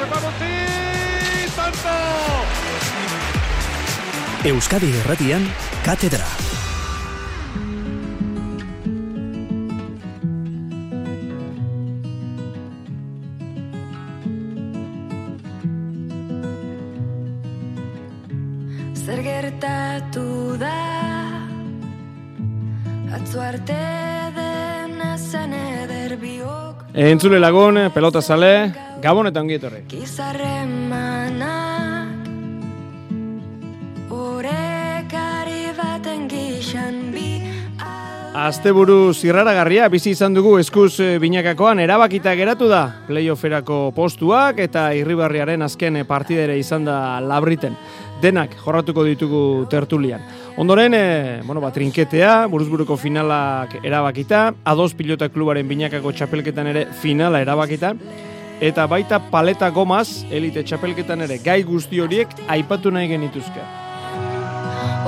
Santo! Euskadi Erratian, Katedra. Zer gertatu da Atzo arte dena zen eder biok Entzule lagun, pelota zale, gabon eta ongi etorri. Gizarren manak Orekari baten gixan bi Asteburu zirraragarria bizi izan dugu eskuz eh, binakakoan erabakita geratu da playofferako postuak eta irribarriaren azken eh, partidere izan da labriten. Denak jorratuko ditugu tertulian. Ondoren, e, bueno, ba, trinketea, buruzburuko finalak erabakita, ados pilota klubaren binakako txapelketan ere finala erabakita, eta baita paleta gomaz, elite txapelketan ere gai guzti horiek aipatu nahi genituzke.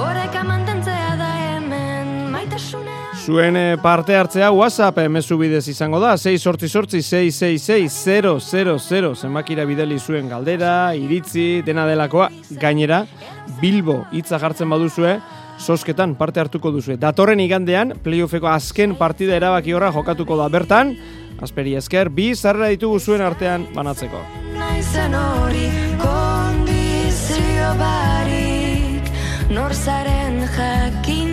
Oreka mantentzea da hemen Maitasuna Zuen eh, parte hartzea WhatsApp eh, mezu bidez izango da, 6 sortzi sortzi 666 000 zenbakira bideli zuen galdera, iritzi, dena delakoa, gainera, Bilbo hitza jartzen baduzue, sosketan parte hartuko duzue. Datorren igandean, playoffeko azken partida erabaki horra jokatuko da bertan, Asperi esker, bi zarra ditugu zuen artean banatzeko. naizen hori kondizio barik Norzaren jakin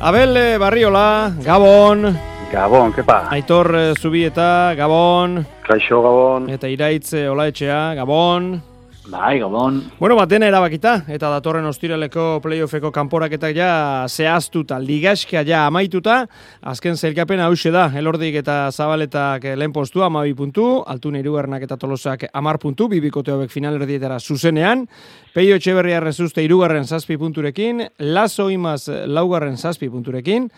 Abel eh, Barriola, Gabon, Gabon, kepa. Aitor eh, Zubieta, Gabon, Kaixo, Gabon. eta Iraitz eh, Olaetxea, Gabon. Bai, Gabon. Bueno, bat dena erabakita, eta datorren ostiraleko playoffeko kanporaketak ja zehaztuta, ligaska ja amaituta, azken zailkapen hause da, elordik eta zabaletak lehen postua, amabi puntu, altune irugarnak eta tolosak amar puntu, bibikote hobek finalerdietara zuzenean, Peio Etxeberria zuzte irugarren zazpi punturekin, Lazo Imaz laugarren zazpi punturekin,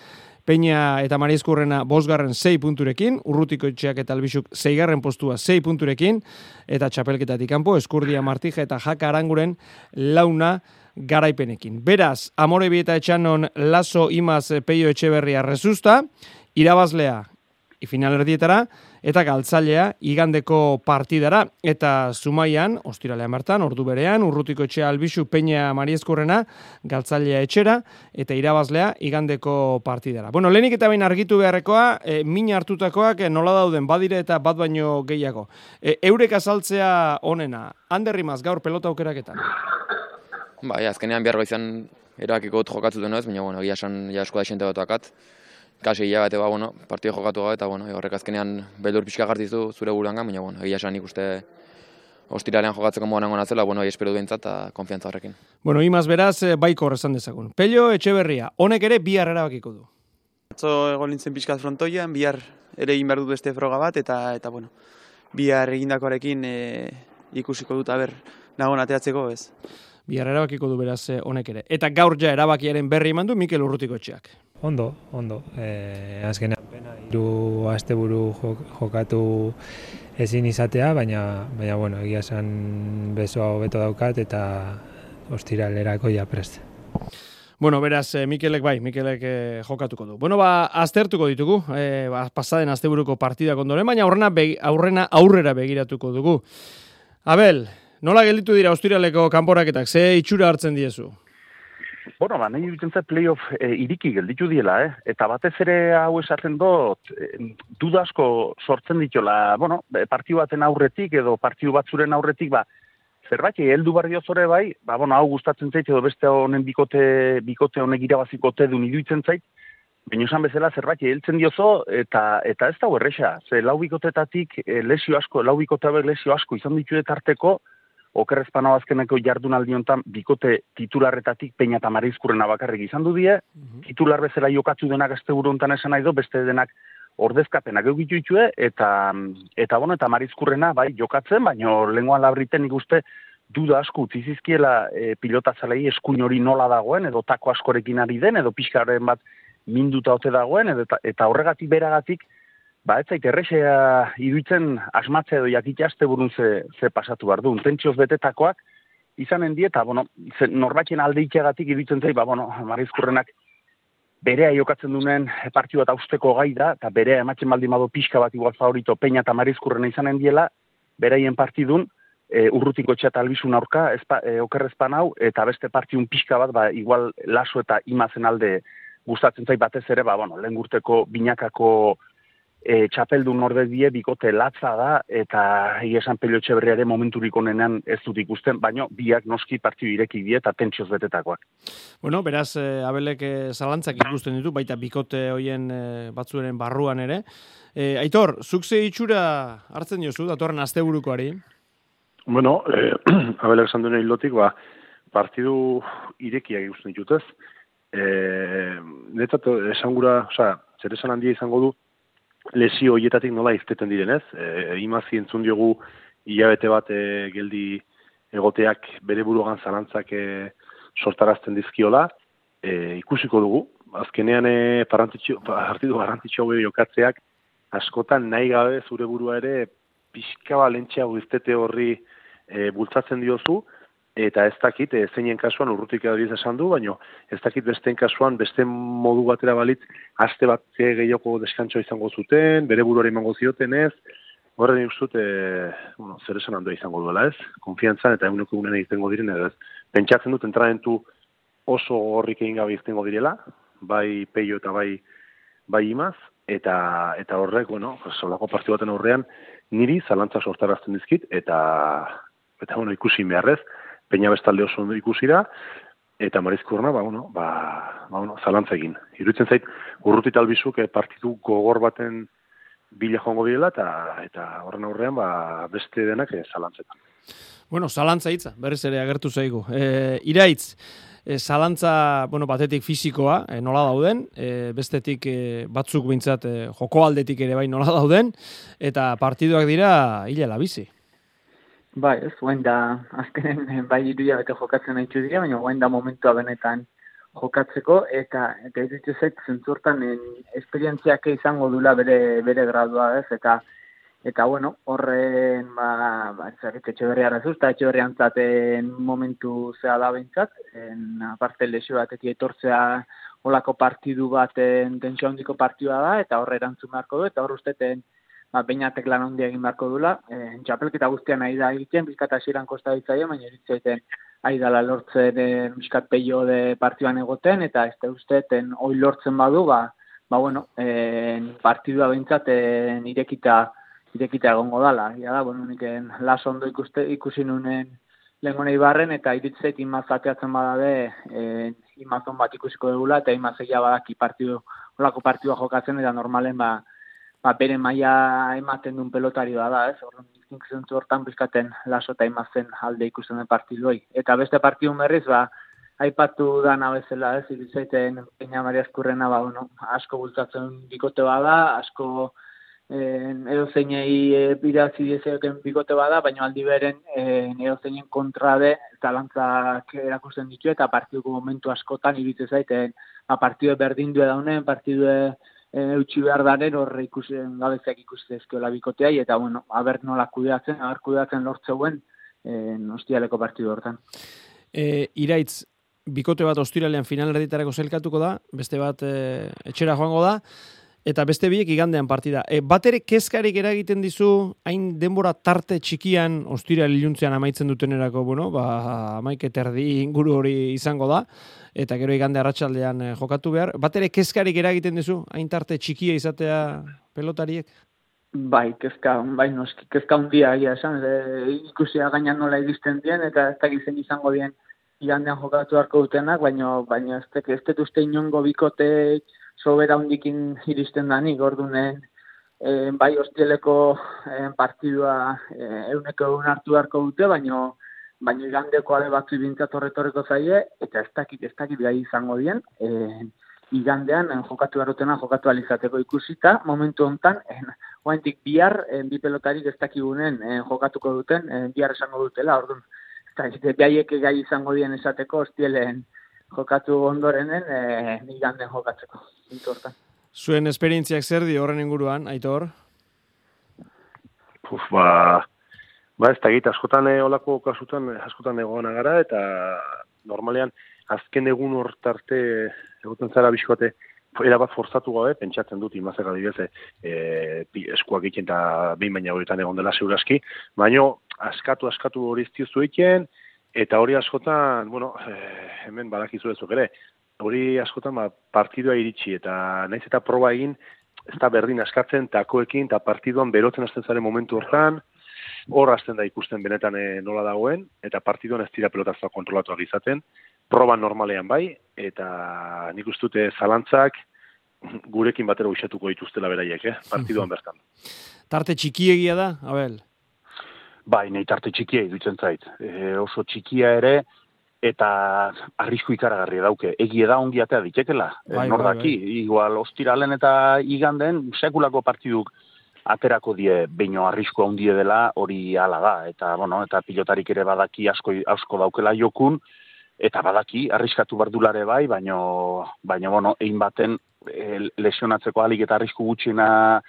Peña eta Mariezkurrena bosgarren 6 punturekin, Urrutiko etxeak eta Albixuk 6garren postua 6 punturekin, eta txapelketatik kanpo Eskurdia Martija eta Jaka Aranguren launa garaipenekin. Beraz, Amore Bieta Etxanon Lazo Imaz Peio Etxeberria rezusta, irabazlea finalerdietara, eta galtzailea igandeko partidara, eta Zumaian, ostiralean bertan, ordu berean, urrutiko etxea albisu peña mariezkurrena, galtzailea etxera, eta irabazlea igandeko partidara. Bueno, lehenik eta bain argitu beharrekoa, e, min hartutakoak nola dauden badire eta bat baino gehiago. E, eurek azaltzea onena, handerrimaz gaur pelota aukeraketan. Bai, azkenean behar izan erabakiko dut jokatzu duen ez, baina, bueno, egia esan ja asko da xente bat akat. Kasi hilabete, ba, bueno, partido jokatu gabe, eta, bueno, horrek azkenean beldur pixka gartizu zure buruan baina, bueno, egia esan ikuste ostiralean jokatzeko moan nango natzela, bueno, espero duentzat eta konfiantza horrekin. Bueno, imaz beraz, e, baiko horrezan dezagun. Pello Etxeberria, honek ere bihar erabakiko du. Atzo egon nintzen pixkat frontoian, bihar ere egin behar dut beste froga bat, eta, eta bueno, bihar egindakoarekin e, ikusiko dut, aber, nagon ateatzeko, ez. Bihar erabakiko du beraz eh, honek ere. Eta gaur ja erabakiaren berri eman du Mikel Urrutiko etxeak. Ondo, ondo. E, azkenean pena hiru asteburu jok- jokatu ezin izatea, baina baina bueno, egia esan besoa hobeto daukat eta ostiralerako ja prest. Bueno, beraz, eh, Mikelek bai, Mikelek eh, jokatuko du. Bueno, ba, aztertuko ditugu, eh, ba, pasaden asteburuko partida ondoren, baina aurrena, aurrena aurrera begiratuko dugu. Abel, nola gelditu dira ostiraleko kanporaketak, ze itxura hartzen diezu? Bueno, ba, nahi duten zait playoff e, iriki gelditu diela, eh? Eta batez ere hau esaten dut, e, duda asko sortzen ditola, bueno, e, partiu baten aurretik edo partiu batzuren aurretik, ba, zerbait, heldu barri zore bai, ba, bueno, hau gustatzen zait, edo beste honen bikote, bikote honek irabazikote dun iruditzen zait, Baina esan bezala zerbait heltzen diozo eta eta ez da erresa. Ze lau bikotetatik lesio asko, lau bikote lesio asko izan ditu tarteko, okerrezpana azkeneko jardunaldi hontan bikote titularretatik peina eta marizkurrena bakarrik izan du die, titular bezala jokatzu denak asteburu hontan esan nahi du, beste denak ordezkapenak egitu ditue, eta, eta bueno, eta marizkurrena, bai, jokatzen, baina lenguan labriten ikuste duda asko utzi zizkiela e, pilota zalei eskuin hori nola dagoen, edo tako askorekin ari den, edo pixkaren bat minduta ote dagoen, edo, eta, eta horregatik beragatik, ba, ez zait, errexea iruditzen asmatze edo jakitea azte burun ze, ze pasatu behar du. Tentsioz betetakoak izanen die, eta, bueno, ze, norbatzen alde itxegatik iruditzen zait, ba, bueno, marizkurrenak berea jokatzen duen partiu bat austeko gai da, eta berea ematzen baldin badu pixka bat igual favorito peina eta marizkurrena izanen diela, beraien partidun, e, urrutiko txat albizun aurka, ezpa, e, okerrezpan hau, eta beste partiun pixka bat, ba, igual laso eta imazen alde gustatzen zait batez ere, ba, bueno, lehen gurteko binakako e, txapeldun nordez die bikote latza da, eta esan pelio ere momenturik onenean ez dut ikusten, baino biak noski partiu ireki die eta tentsioz betetakoak. Bueno, beraz, e, abelek e, zalantzak ikusten ditu, baita bikote hoien e, batzueren barruan ere. E, Aitor, zuk ze itxura hartzen diozu, datorren asteburukoari? Bueno, e, abelek esan duen hilotik, ba, partidu irekiak ikusten ditutez. E, netat, esan gura, oza, zer esan handia izango du, lesio hoietatik nola izteten direnez. E, imazi entzun diogu hilabete bat e, geldi egoteak bere burugan zalantzak e, sortarazten dizkiola. E, ikusiko dugu, azkenean e, partidu garantitxo jokatzeak askotan nahi gabe zure burua ere pixka balentxea iztete horri e, bultzatzen diozu, eta ez dakit, e, zeinen kasuan urrutik edo esan du, baina ez dakit besteen kasuan, beste modu batera balitz, aste bat gehiago deskantxo izango zuten, bere buruari emango zioten ez, horren ustut, e, bueno, zer esan handoa izango duela ez, konfiantzan eta eguneko egunen egiten diren, ez, pentsatzen dut entramentu oso horrik egin gabe iztengo direla, bai peio eta bai bai imaz, eta eta horrek, bueno, solako partiu baten aurrean, niri zalantza sortarazten dizkit, eta eta bueno, ikusi beharrez, peina bestalde oso ondo ikusi da, eta marizkurna, ba, bueno, ba, ba, bueno, zalantza egin. Irutzen zait, urrutit albizuk eh, partidu gogor baten bila joango direla, eta, eta horren aurrean, ba, beste denak eh, zalantzetan. Bueno, zalantza hitza, berriz ere agertu zaigu. E, iraitz, e, zalantza, bueno, batetik fisikoa, e, nola dauden, e, bestetik e, batzuk bintzat e, joko aldetik ere bai nola dauden, eta partiduak dira hilela bizi. Bai, ez, guen da, azkenen bai iruia bete jokatzen nahi dira, baina guen da momentua benetan jokatzeko, eta eta ditu zait, zentzurtan, esperientziak izango dula bere, bere gradua, ez, eta eta bueno, horren, ba, ba zer, etxe berri arazuz, eta etxe berri antzaten momentu zea da bentsat, en, aparte lesio batetik etortzea olako partidu baten tensio handiko partidua da, eta horre erantzun beharko du, eta hor usteten, ba, bainatek lan handia egin beharko dula. E, txapelketa guztian nahi da egiten, bizkat asiran kosta ditzaio, baina eritzaiten ari dala lortzen e, bizkat peio de partioan egoten, eta ez da usteten hoi lortzen badu, ba, ba bueno, e, partidua behintzen irekita, irekita egongo dala. Ja da, bueno, niken las ondo ikuste, ikusi nunen lehenko barren, eta iritzeit imaz ateatzen badabe, e, imazon bat ikusiko dugula, eta imaz egia badaki partidu, olako partidua jokatzen, eta normalen, ba, ba, bere maila ematen duen pelotari da, ez? Horren, nik zentzu hortan bizkaten laso eta imazen alde ikusten den partiduoi. Eta beste partidun berriz, ba, aipatu da nabezela, ez? Irizaiten, Peña Maria Eskurrena, ba, bueno, asko bultzatzen bikote bada, asko eh, edo zeinei e, birazi diezeoken bikote bada, baina aldi beren eh, edo zeinen kontra talantzak erakusten ditu eta partiduko momentu askotan iritze zaiten ba, partidu berdindu edaunen, partidu eh, eutxi behar daren horre ikusten gabeziak ikusten ezkiola bikoteai, eta bueno, aber nola kudeatzen, aber kudeatzen lortzeuen eh, ostialeko partidu hortan. E, iraitz, bikote bat ostiralean final erditarako zelkatuko da, beste bat e, etxera joango da, eta beste biek igandean partida. E, bat ere kezkarik eragiten dizu, hain denbora tarte txikian ostiral iluntzean amaitzen dutenerako, bueno, ba, amaik eterdi inguru hori izango da, eta gero igande arratsaldean eh, jokatu behar. Bat ere kezkarik eragiten dizu, hain tarte txikia izatea pelotariek? Bai, kezka, bai, noski, kezka hundia, ia esan, e, ikusia gainan nola egizten dien, eta ez dakizen izango dien igandean jokatu harko dutenak, baina, baina ez, ez, ez, uste inongo bikoteek, sobera hundikin iristen da nik, ordunen, e, bai hostieleko e, partidua e, euneko egun hartu beharko dute, baino baino igandeko ale batzu bintzat horretoreko zaie, eta ez dakit, ez dakit gai izango dien, e, igandean jokatu berrotena jokatu alizateko ikusita, momentu hontan, en, oaintik bihar, en, bi pelotarik ez dakigunen en, jokatuko duten, en, bihar esango dutela, orduan, eta ez gai izango dien esateko, hostielen, jokatu ondorenen e, iganden jokatzeko. Intortan. Zuen esperientziak zer di horren inguruan, Aitor? Puf, ba, ba ez da askotan e, olako kasutan, askotan egoan gara, eta normalean azken egun hortarte egoten zara biskote erabat forzatu gabe, pentsatzen dut imazek adibidez, e, eskuak egiten eta behin baina horietan egon dela segurazki, baino askatu askatu hori iztiozu egiten, eta hori askotan, bueno, e, hemen badakizu ezuk ere, hori askotan ba, partidua iritsi, eta naiz eta proba egin, ez da berdin askatzen, takoekin, eta partiduan berotzen hasten zaren momentu hortan, hor hasten da ikusten benetan e, nola dagoen, eta partiduan ez dira pelotazua kontrolatuak izaten, proban normalean bai, eta nik uste dute zalantzak gurekin batera uxatuko dituztela beraiek, eh? partiduan bertan. Tarte txikiegia da, Abel? Bai, nahi tarte txikia idutzen zait. E, oso txikia ere, eta arrisku ikaragarria dauke. Egie da ongi atea ditekela. Bai, Bai, bai, Nordaki, igual ostiralen eta iganden sekulako partiduk aterako die beino arrisku handie dela hori hala da eta bueno eta pilotarik ere badaki asko asko daukela jokun eta badaki arriskatu bardulare bai baino baino bueno ein baten e, lesionatzeko alik eta arrisku gutxiena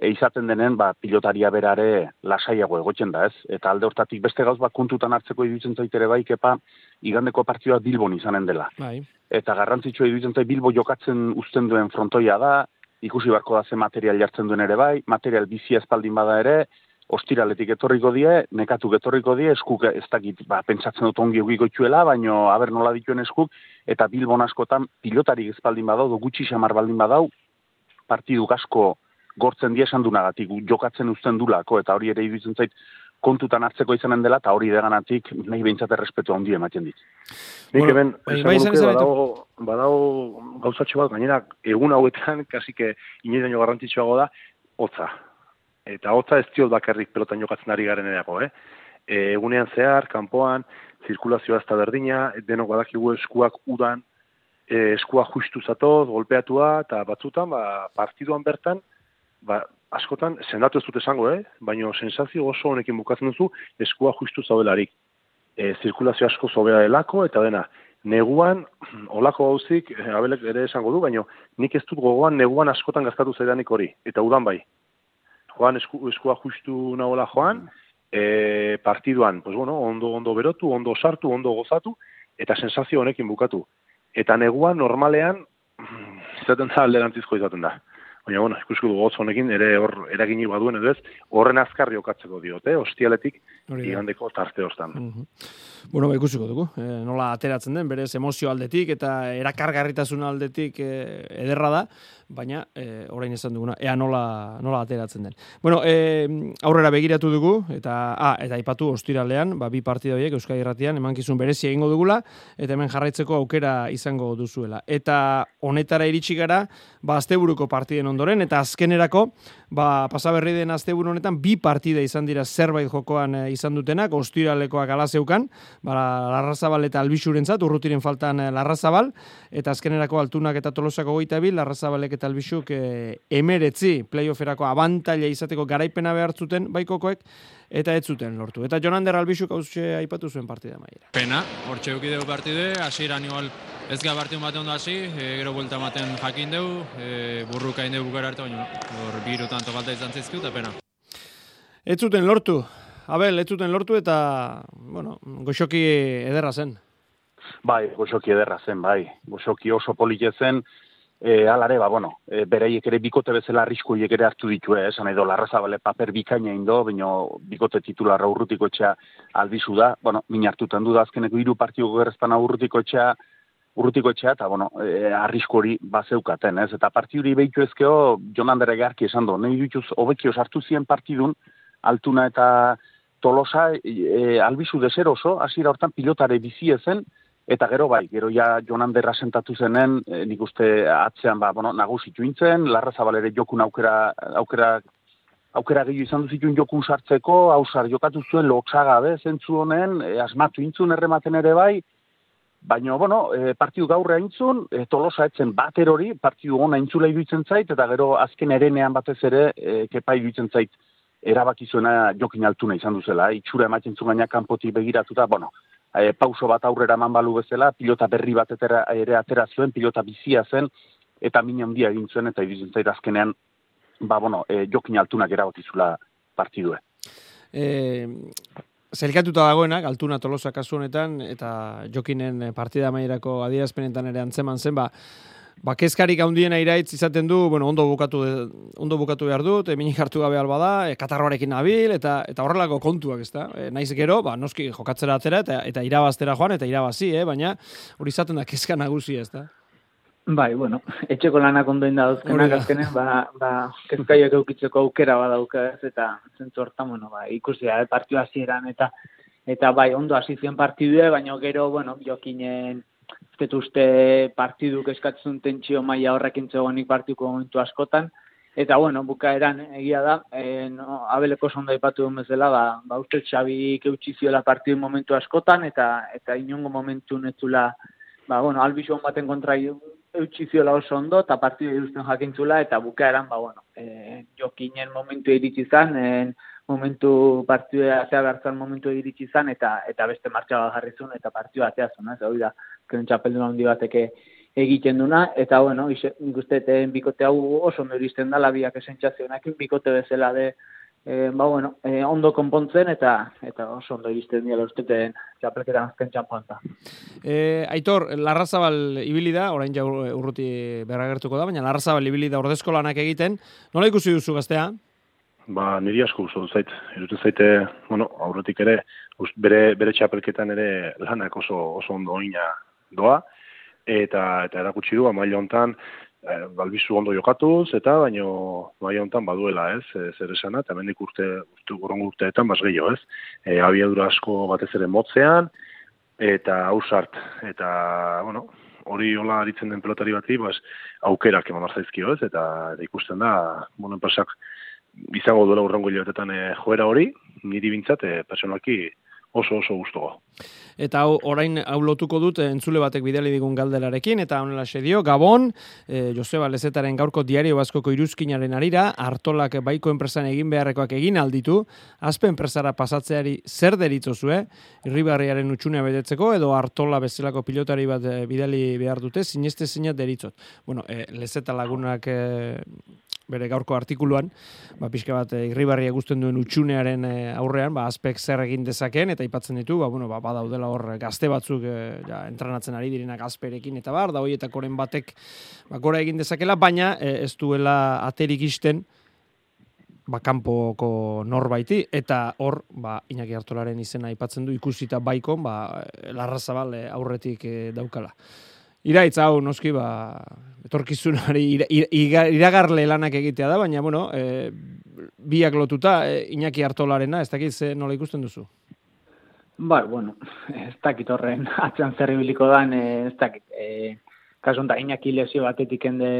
e, izaten denen ba pilotaria berare lasaiago egotzen da ez eta alde hortatik beste gauz bat kontutan hartzeko iruditzen zait ere bai kepa igandeko partidua Bilbon izanen dela Bai. eta garrantzitsua iruditzen zait Bilbo jokatzen uzten duen frontoia da, ikusi beharko da ze material jartzen duen ere bai, material bizia espaldin bada ere, ostiraletik etorriko die, nekatu etorriko die, eskuk ez dakit, ba, pentsatzen dut ongi egiko itxuela, baino aber nola dituen eskuk, eta Bilbon askotan pilotarik espaldin badau, do gutxi xamar baldin badau, partidu asko gortzen die esan dunagatik, jokatzen uzten dulako, eta hori ere iruditzen zait, kontutan hartzeko izanen dela, eta hori deganatik nahi behintzat errespetu handi ematen dit. Nik Bueno, hemen, bai, esango bai, nuke, badago, badago gauzatxo bat, gainera, egun hauetan, kasike, inoizaino garrantzitsuago da, hotza. Eta hotza ez diot bakarrik pelotan jokatzen ari garen erako, eh? E, egunean zehar, kanpoan, zirkulazioa ez da berdina, denok badakigu eskuak udan, e, eskua justu zatoz, golpeatua, eta batzutan, ba, partiduan bertan, ba, askotan, sendatu ez dut esango, eh? baina sensazio oso honekin bukatzen duzu, eskua justu zaudelarik. E, zirkulazio asko zobera delako, eta dena, neguan, olako gauzik, eh, abelek ere esango du, baina nik ez dut gogoan neguan askotan gaztatu zaidanik hori, eta udan bai. Joan esku, eskua justu nagoela joan, e, partiduan, pues bueno, ondo ondo berotu, ondo sartu, ondo gozatu, eta sensazio honekin bukatu. Eta neguan normalean, izaten da alderantzizko izaten da. Baina, bueno, ikusko dugu hotz honekin, ere hor eraginik baduen edo ez, horren azkarri okatzeko diote, ostialetik, Hori da. igandeko tarte hostan. Mhm. Bueno, ba, ikusiko dugu, e, nola ateratzen den, berez emozio aldetik eta erakargarritasun aldetik e, ederra da, baina e, orain esan duguna, ea nola, nola ateratzen den. Bueno, e, aurrera begiratu dugu, eta ah, eta aipatu ostiralean, ba, bi partida horiek Euskadi Irratian emankizun berezi egingo dugula, eta hemen jarraitzeko aukera izango duzuela. Eta honetara iritsi gara, ba, asteburuko partiden ondoren, eta azkenerako, ba, pasaberri den asteburu honetan, bi partida izan dira zerbait jokoan e, izan dutenak, ostiralekoak ala zeukan, ba, Larrazabal eta Albixurentzat, urrutiren faltan eh, Larrazabal, eta azkenerako altunak eta tolosako goita bil, Larrazabalek eta Albixuk e, emeretzi playofferako abantaila izateko garaipena behar zuten baikokoek, eta ez zuten lortu. Eta Jonander Albixuk hauze aipatu zuen partida maiera. Pena, hortxe eduki dugu partide, hasieran igual ez gara partidun bate ondo hasi, e, gero buelta ematen jakin dugu, e, burruka inde bukara arte, baina hor biru tanto falta izan zizkiu, eta pena. Ez zuten lortu, Abel, ez zuten lortu eta, bueno, goxoki ederra zen. Bai, goxoki ederra zen, bai. Goxoki oso polite zen, e, alare, ba, bueno, e, bereiek ere bikote bezala arriskuiek ere hartu ditu, eh, esan edo larrazabale paper bikaina indo, baina bikote titularra urrutiko etxea albizu da, bueno, min hartutan du da azkeneko hiru partidu gerrezpan urrutiko etxea, urrutiko etxea, eta, bueno, e, arrisku hori bazeukaten, ez? Eta partiduri behitu ezkeo, Jon Andere garki esan do, nahi dituz, hobekio sartu ziren partidun, altuna eta tolosa, e, albizu dezer oso, hasiera hortan pilotare bizi ezen, Eta gero bai, gero ja Jon Anderra sentatu zenen, e, nik uste atzean ba, bueno, nagusitu intzen, larra zabalere jokun aukera, aukera, aukera gehiago izan duzituen jokun sartzeko, hausar jokatu zuen loksagabe zentzu honen, e, asmatu intzun errematen ere bai, baina, bueno, e, partidu gaurra intzun, e, tolosa etzen bater hori, partidu ona intzula iruditzen zait, eta gero azken erenean batez ere, e, kepa iruditzen zait, erabaki zuena jokin altuna izan duzela, itxura ematen zuen gaina kanpotik begiratuta, bueno, e, pauso bat aurrera eman balu bezala, pilota berri bat etera, ere atera zuen, pilota bizia zen, eta min handia egin zuen, eta iruditzen zait azkenean, ba, bueno, e, jokin altunak erabakizula partidue. E, Zelkatuta dagoenak, altuna tolosa kasu honetan, eta jokinen partida maierako adierazpenetan ere antzeman zen, ba, Ba, kezkarik handiena iraitz izaten du, bueno, ondo bukatu, ondo bukatu behar dut, eminik hartu gabe alba da, e, katarroarekin nabil, eta eta horrelako kontuak, ezta? E, naiz gero, ba, noski jokatzera atera, eta, eta irabaztera joan, eta irabazi, eh? baina hori izaten da kezka nagusi, ezta? Bai, bueno, etxeko lanak ondoin da. dauzkenak azkenen, ba, ba, kezkaiak eukitzeko aukera badauka ez, eta zentzu hortan, bueno, ba, ikusi da, eh, partiu hasieran eta eta bai, ondo hasi ziren partidue, baina gero, bueno, jokinen, ez uste partiduk eskatzen tentsio maila horrekin zegoenik partiko momentu askotan, eta bueno, bukaeran egia da, e, no, abeleko sonda ipatu duen bezala, ba, ba uste Xabi keutsi ziola partidu momentu askotan, eta eta inongo momentu netzula, ba, bueno, albizon baten kontra eutxi ziola oso ondo, eta partidu eduzten jakintzula, eta bukaeran, ba, bueno, e, jokinen momentu iritsi zan, e, momentu partidua zea bertzen momentu iritsi zan, eta eta beste martxa bat jarri zuen, eta partidua zea zuen, ez, hori da, keren txapeldun handi bateke egiten duna, eta bueno, nik uste bikote hau oso ondo iristen da, labiak esentzazionak, bikote bezala de, e, ba, bueno, e, ondo konpontzen, eta eta oso ondo iristen dira usteten txapelketan azken txampoanta. E, Aitor, Larrazabal ibili da, orain ja urruti berragertuko da, baina Larrazabal ibili da ordezko lanak egiten, nola ikusi duzu gaztea? Ba, niri asko gustu zait. Iruten zaite, bueno, aurretik ere, bere, bere txapelketan ere lanak oso, oso ondo oina doa, eta eta erakutsi du amaila hontan e, balbizu ondo jokatuz eta baino maila hontan baduela, ez? E, zer esana eta hemendik urte urte gorongo urteetan bas gehiago, ez? Eh abiadura asko batez ere motzean eta ausart eta bueno, hori hola aritzen den pelotari bati, bas aukerak eman zaizkio, ez? Eta, eta ikusten da, bueno, enpresak izango duela urrengo hilabetetan e, joera hori, niri bintzat, e, personalki oso oso gustoa. Eta hau, orain hau lotuko dut entzule batek bidali digun galderarekin, eta honela dio, Gabon, e, Joseba Lezetaren gaurko diario baskoko iruzkinaren arira, hartolak baiko enpresan egin beharrekoak egin alditu, azpe enpresara pasatzeari zer deritzo zue, irribarriaren utxunea bedetzeko, edo hartola bezalako pilotari bat e, bidali behar dute, sineste sinat deritzot. Bueno, e, Lezeta lagunak e, bere gaurko artikuluan, ba, pixka bat e, irribarria guztien duen utxunearen aurrean, ba, azpek zer egin dezakeen, eta aipatzen ditu, ba, bueno, ba, badaudela hor gazte batzuk e, ja, entrenatzen ari direnak azperekin eta bar, da hoietakoren batek ba, gora egin dezakela, baina e, ez duela aterik isten ba, kanpoko norbaiti, eta hor, ba, Iñaki Artolaren izena aipatzen du ikusita baikon, ba, larrazabal aurretik e, daukala. Iraitz hau noski ba etorkizunari iragarle lanak egitea da, baina bueno, e, biak lotuta e, Iñaki Artolarena, ez dakit ze nola ikusten duzu. Bai, bueno, ez dakit horren atzean zer ibiliko dan, eh, ez dakit. E, kasun da, inaki lesio batetik ende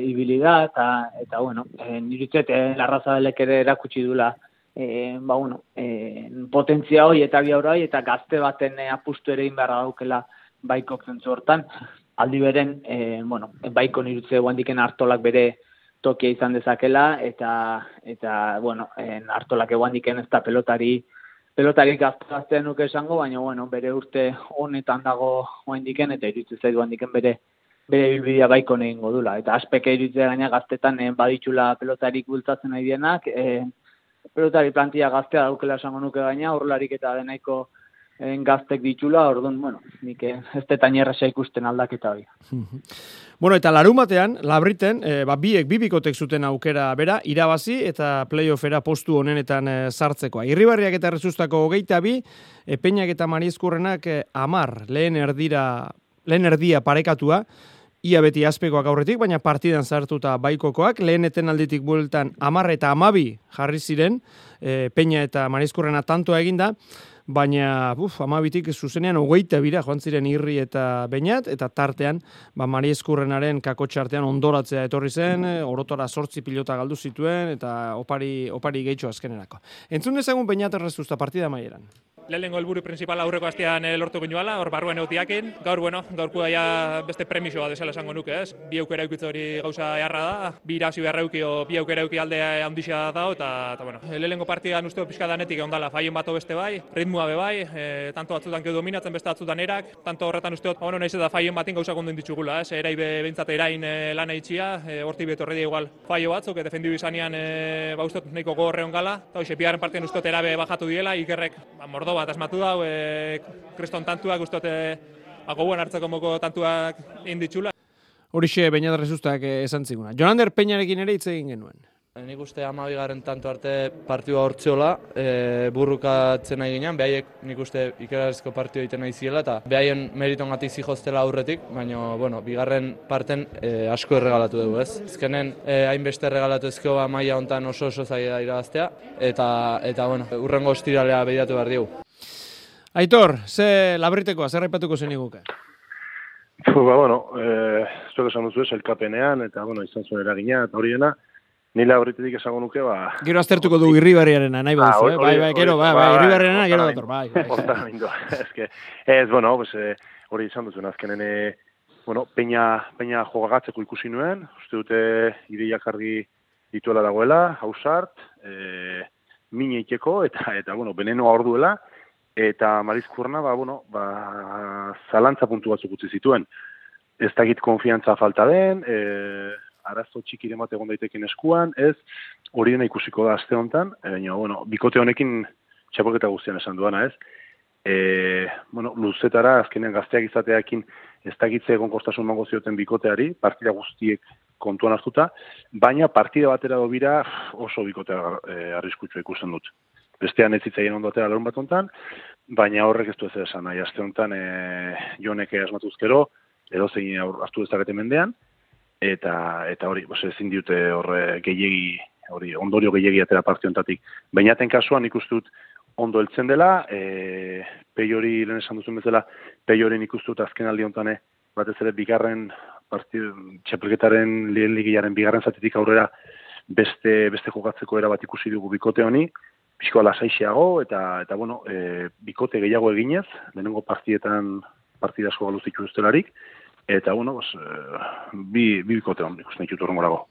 ibili da, eta, eta bueno, e, niritzet, e, larraza ere erakutsi dula, e, ba, bueno, e, potentzia hoi eta bi hori, eta gazte baten apustu ere inbarra daukela baiko zentzu hortan. Aldi beren, e, bueno, baiko nirutze guandiken hartolak bere tokia izan dezakela, eta, eta bueno, en hartolak eguandiken ez da pelotari, pelotarik gazteaztean nuke esango, baina bueno, bere urte honetan dago diken, eta iritzu zaitu diken bere bere bilbidea baiko negin godula. Eta aspeke iritzu gaina gaztetan eh, baditxula pelotarik bultzatzen nahi dienak, eh, pelotari plantia gaztea daukela esango nuke gaina, horlarik eta denaiko en gaztek ditula, orduan, bueno, nik eh, ez detan ikusten aldaketa hori. bueno, eta larumatean, labriten, e, ba, biek, bibikotek zuten aukera bera, irabazi eta playoffera postu honenetan e, sartzekoa. Irribarriak eta rezustako hogeita bi, e, peinak eta mariezkurrenak e, amar, lehen erdira, lehen erdia parekatua, ia beti azpekoak aurretik, baina partidan sartuta baikokoak, leheneten alditik bueltan amar eta amabi jarri ziren, e, peina eta mariezkurrena tantoa eginda, baina uf, amabitik zuzenean hogeita bira joan ziren irri eta bainat, eta tartean, ba, Mari Eskurrenaren kakotxartean ondoratzea etorri zen, orotora sortzi pilota galdu zituen, eta opari, opari gehitxo azkenerako. Entzun dezagun bainat errezuzta partida maieran lehenengo helburu principal aurreko astean eh, lortu ginuala, hor barruen eutiakin. Gaur, bueno, gaurko daia beste premisoa desela esango nuke, ez? Bi aukera eukitza hori gauza eharra da, bi irazi beharra eukio, bi aukera euki aldea handixea da, eta, eta bueno, lehenengo partidan usteo pixka danetik ondala, faien bato beste bai, ritmua be bai, e, tanto batzutan keu dominatzen beste batzutan erak, tanto horretan usteot, ba, bueno, naiz eta faien batin gauza konduen ditugula, ez? Erai be, bintzate erain e, lana itxia, e, horti betorre igual faio batzuk, eta defendiu izanean, e, ba, usteot, nahiko gogorre gala, eta hoxe, bigarren partien usteot erabe bajatu diela, ikerrek, ba, mordo bat asmatu dau, e, kriston tantuak ustote ba, goguan hartzeko moko tantuak inditxula. Horixe Beñat Resustak eh, esan ziguna. Jonander Peñarekin ere hitz egin genuen. Nik uste amabigarren tanto arte partidua hortzeola, e, burrukatzen nahi ginean, behaiek nik uste ikerazko partidua egiten nahi ziela, eta behaien meriton gati zihoztela aurretik, baina, bueno, bigarren parten e, asko erregalatu dugu, ez? Ezkenen, e, hainbeste erregalatu ezko ba, maia hontan oso oso zai da irabaztea, eta, eta bueno, urrengo ostiralea behiratu behar digu. Aitor, ze labritekoa, zer raipatuko zen iguke? Ba, bueno, eh, zuek esan duzu ez, elkapenean, eta, bueno, izan zuen eragina, eta hori dena, Nila horritetik esango nuke, ba... Gero aztertuko du irribarriarena, nahi Ah, baduzu, eh? Bai, bai, gero, bai, bai, bai, irribarriarena, gero hortara dator, bai, bai. Hortara mindua. Ez que, ez, bueno, pues, eh, hori izan duzuen azkenen, eh, bueno, peña, peña jogagatzeko ikusi nuen, uste dute ideiak argi dituela dagoela, hausart, eh, mine iteko, eta, eta, bueno, benenoa hor duela, eta marizkurna, ba, bueno, ba, zalantza puntu batzuk utzi zituen. Ez dakit konfiantza falta den, eh, arazo txikire bat egon daiteken eskuan, ez, hori dena ikusiko da aste honetan, e, baina, bueno, bikote honekin txapelketa guztian esan duana, ez, e, bueno, luzetara, azkenean gazteak izateakin ez dakitze egon kostasun mango zioten bikoteari, partida guztiek kontuan hartuta, baina partida batera dobira oso bikotea e, arriskutsua ikusten dut. Bestean ez zitzaien ondo atera larun bat honetan, baina horrek ez du ez esan nahi, aste honetan e, jonek asmatuzkero, edo zein hartu dezakete mendean, eta eta hori, pues ezin dute horre gehiegi hori ondorio gehiegi atera parte honetatik. Bainaten kasuan ikuste dut ondo heltzen dela, e, peiori lehen esan duzun bezala, peioren ikuste dut azken aldi honetan eh, batez ere bigarren partidu, txapelketaren lehen ligiaren bigarren zatitik aurrera beste beste jokatzeko era bat ikusi dugu bikote honi, pixko lasaixiago eta eta bueno, e, bikote gehiago eginez, lehenengo partietan partida asko galu zituztelarik, eta bueno, pues, eh, bi, bi bikote hon ikusten ditut horrengorago.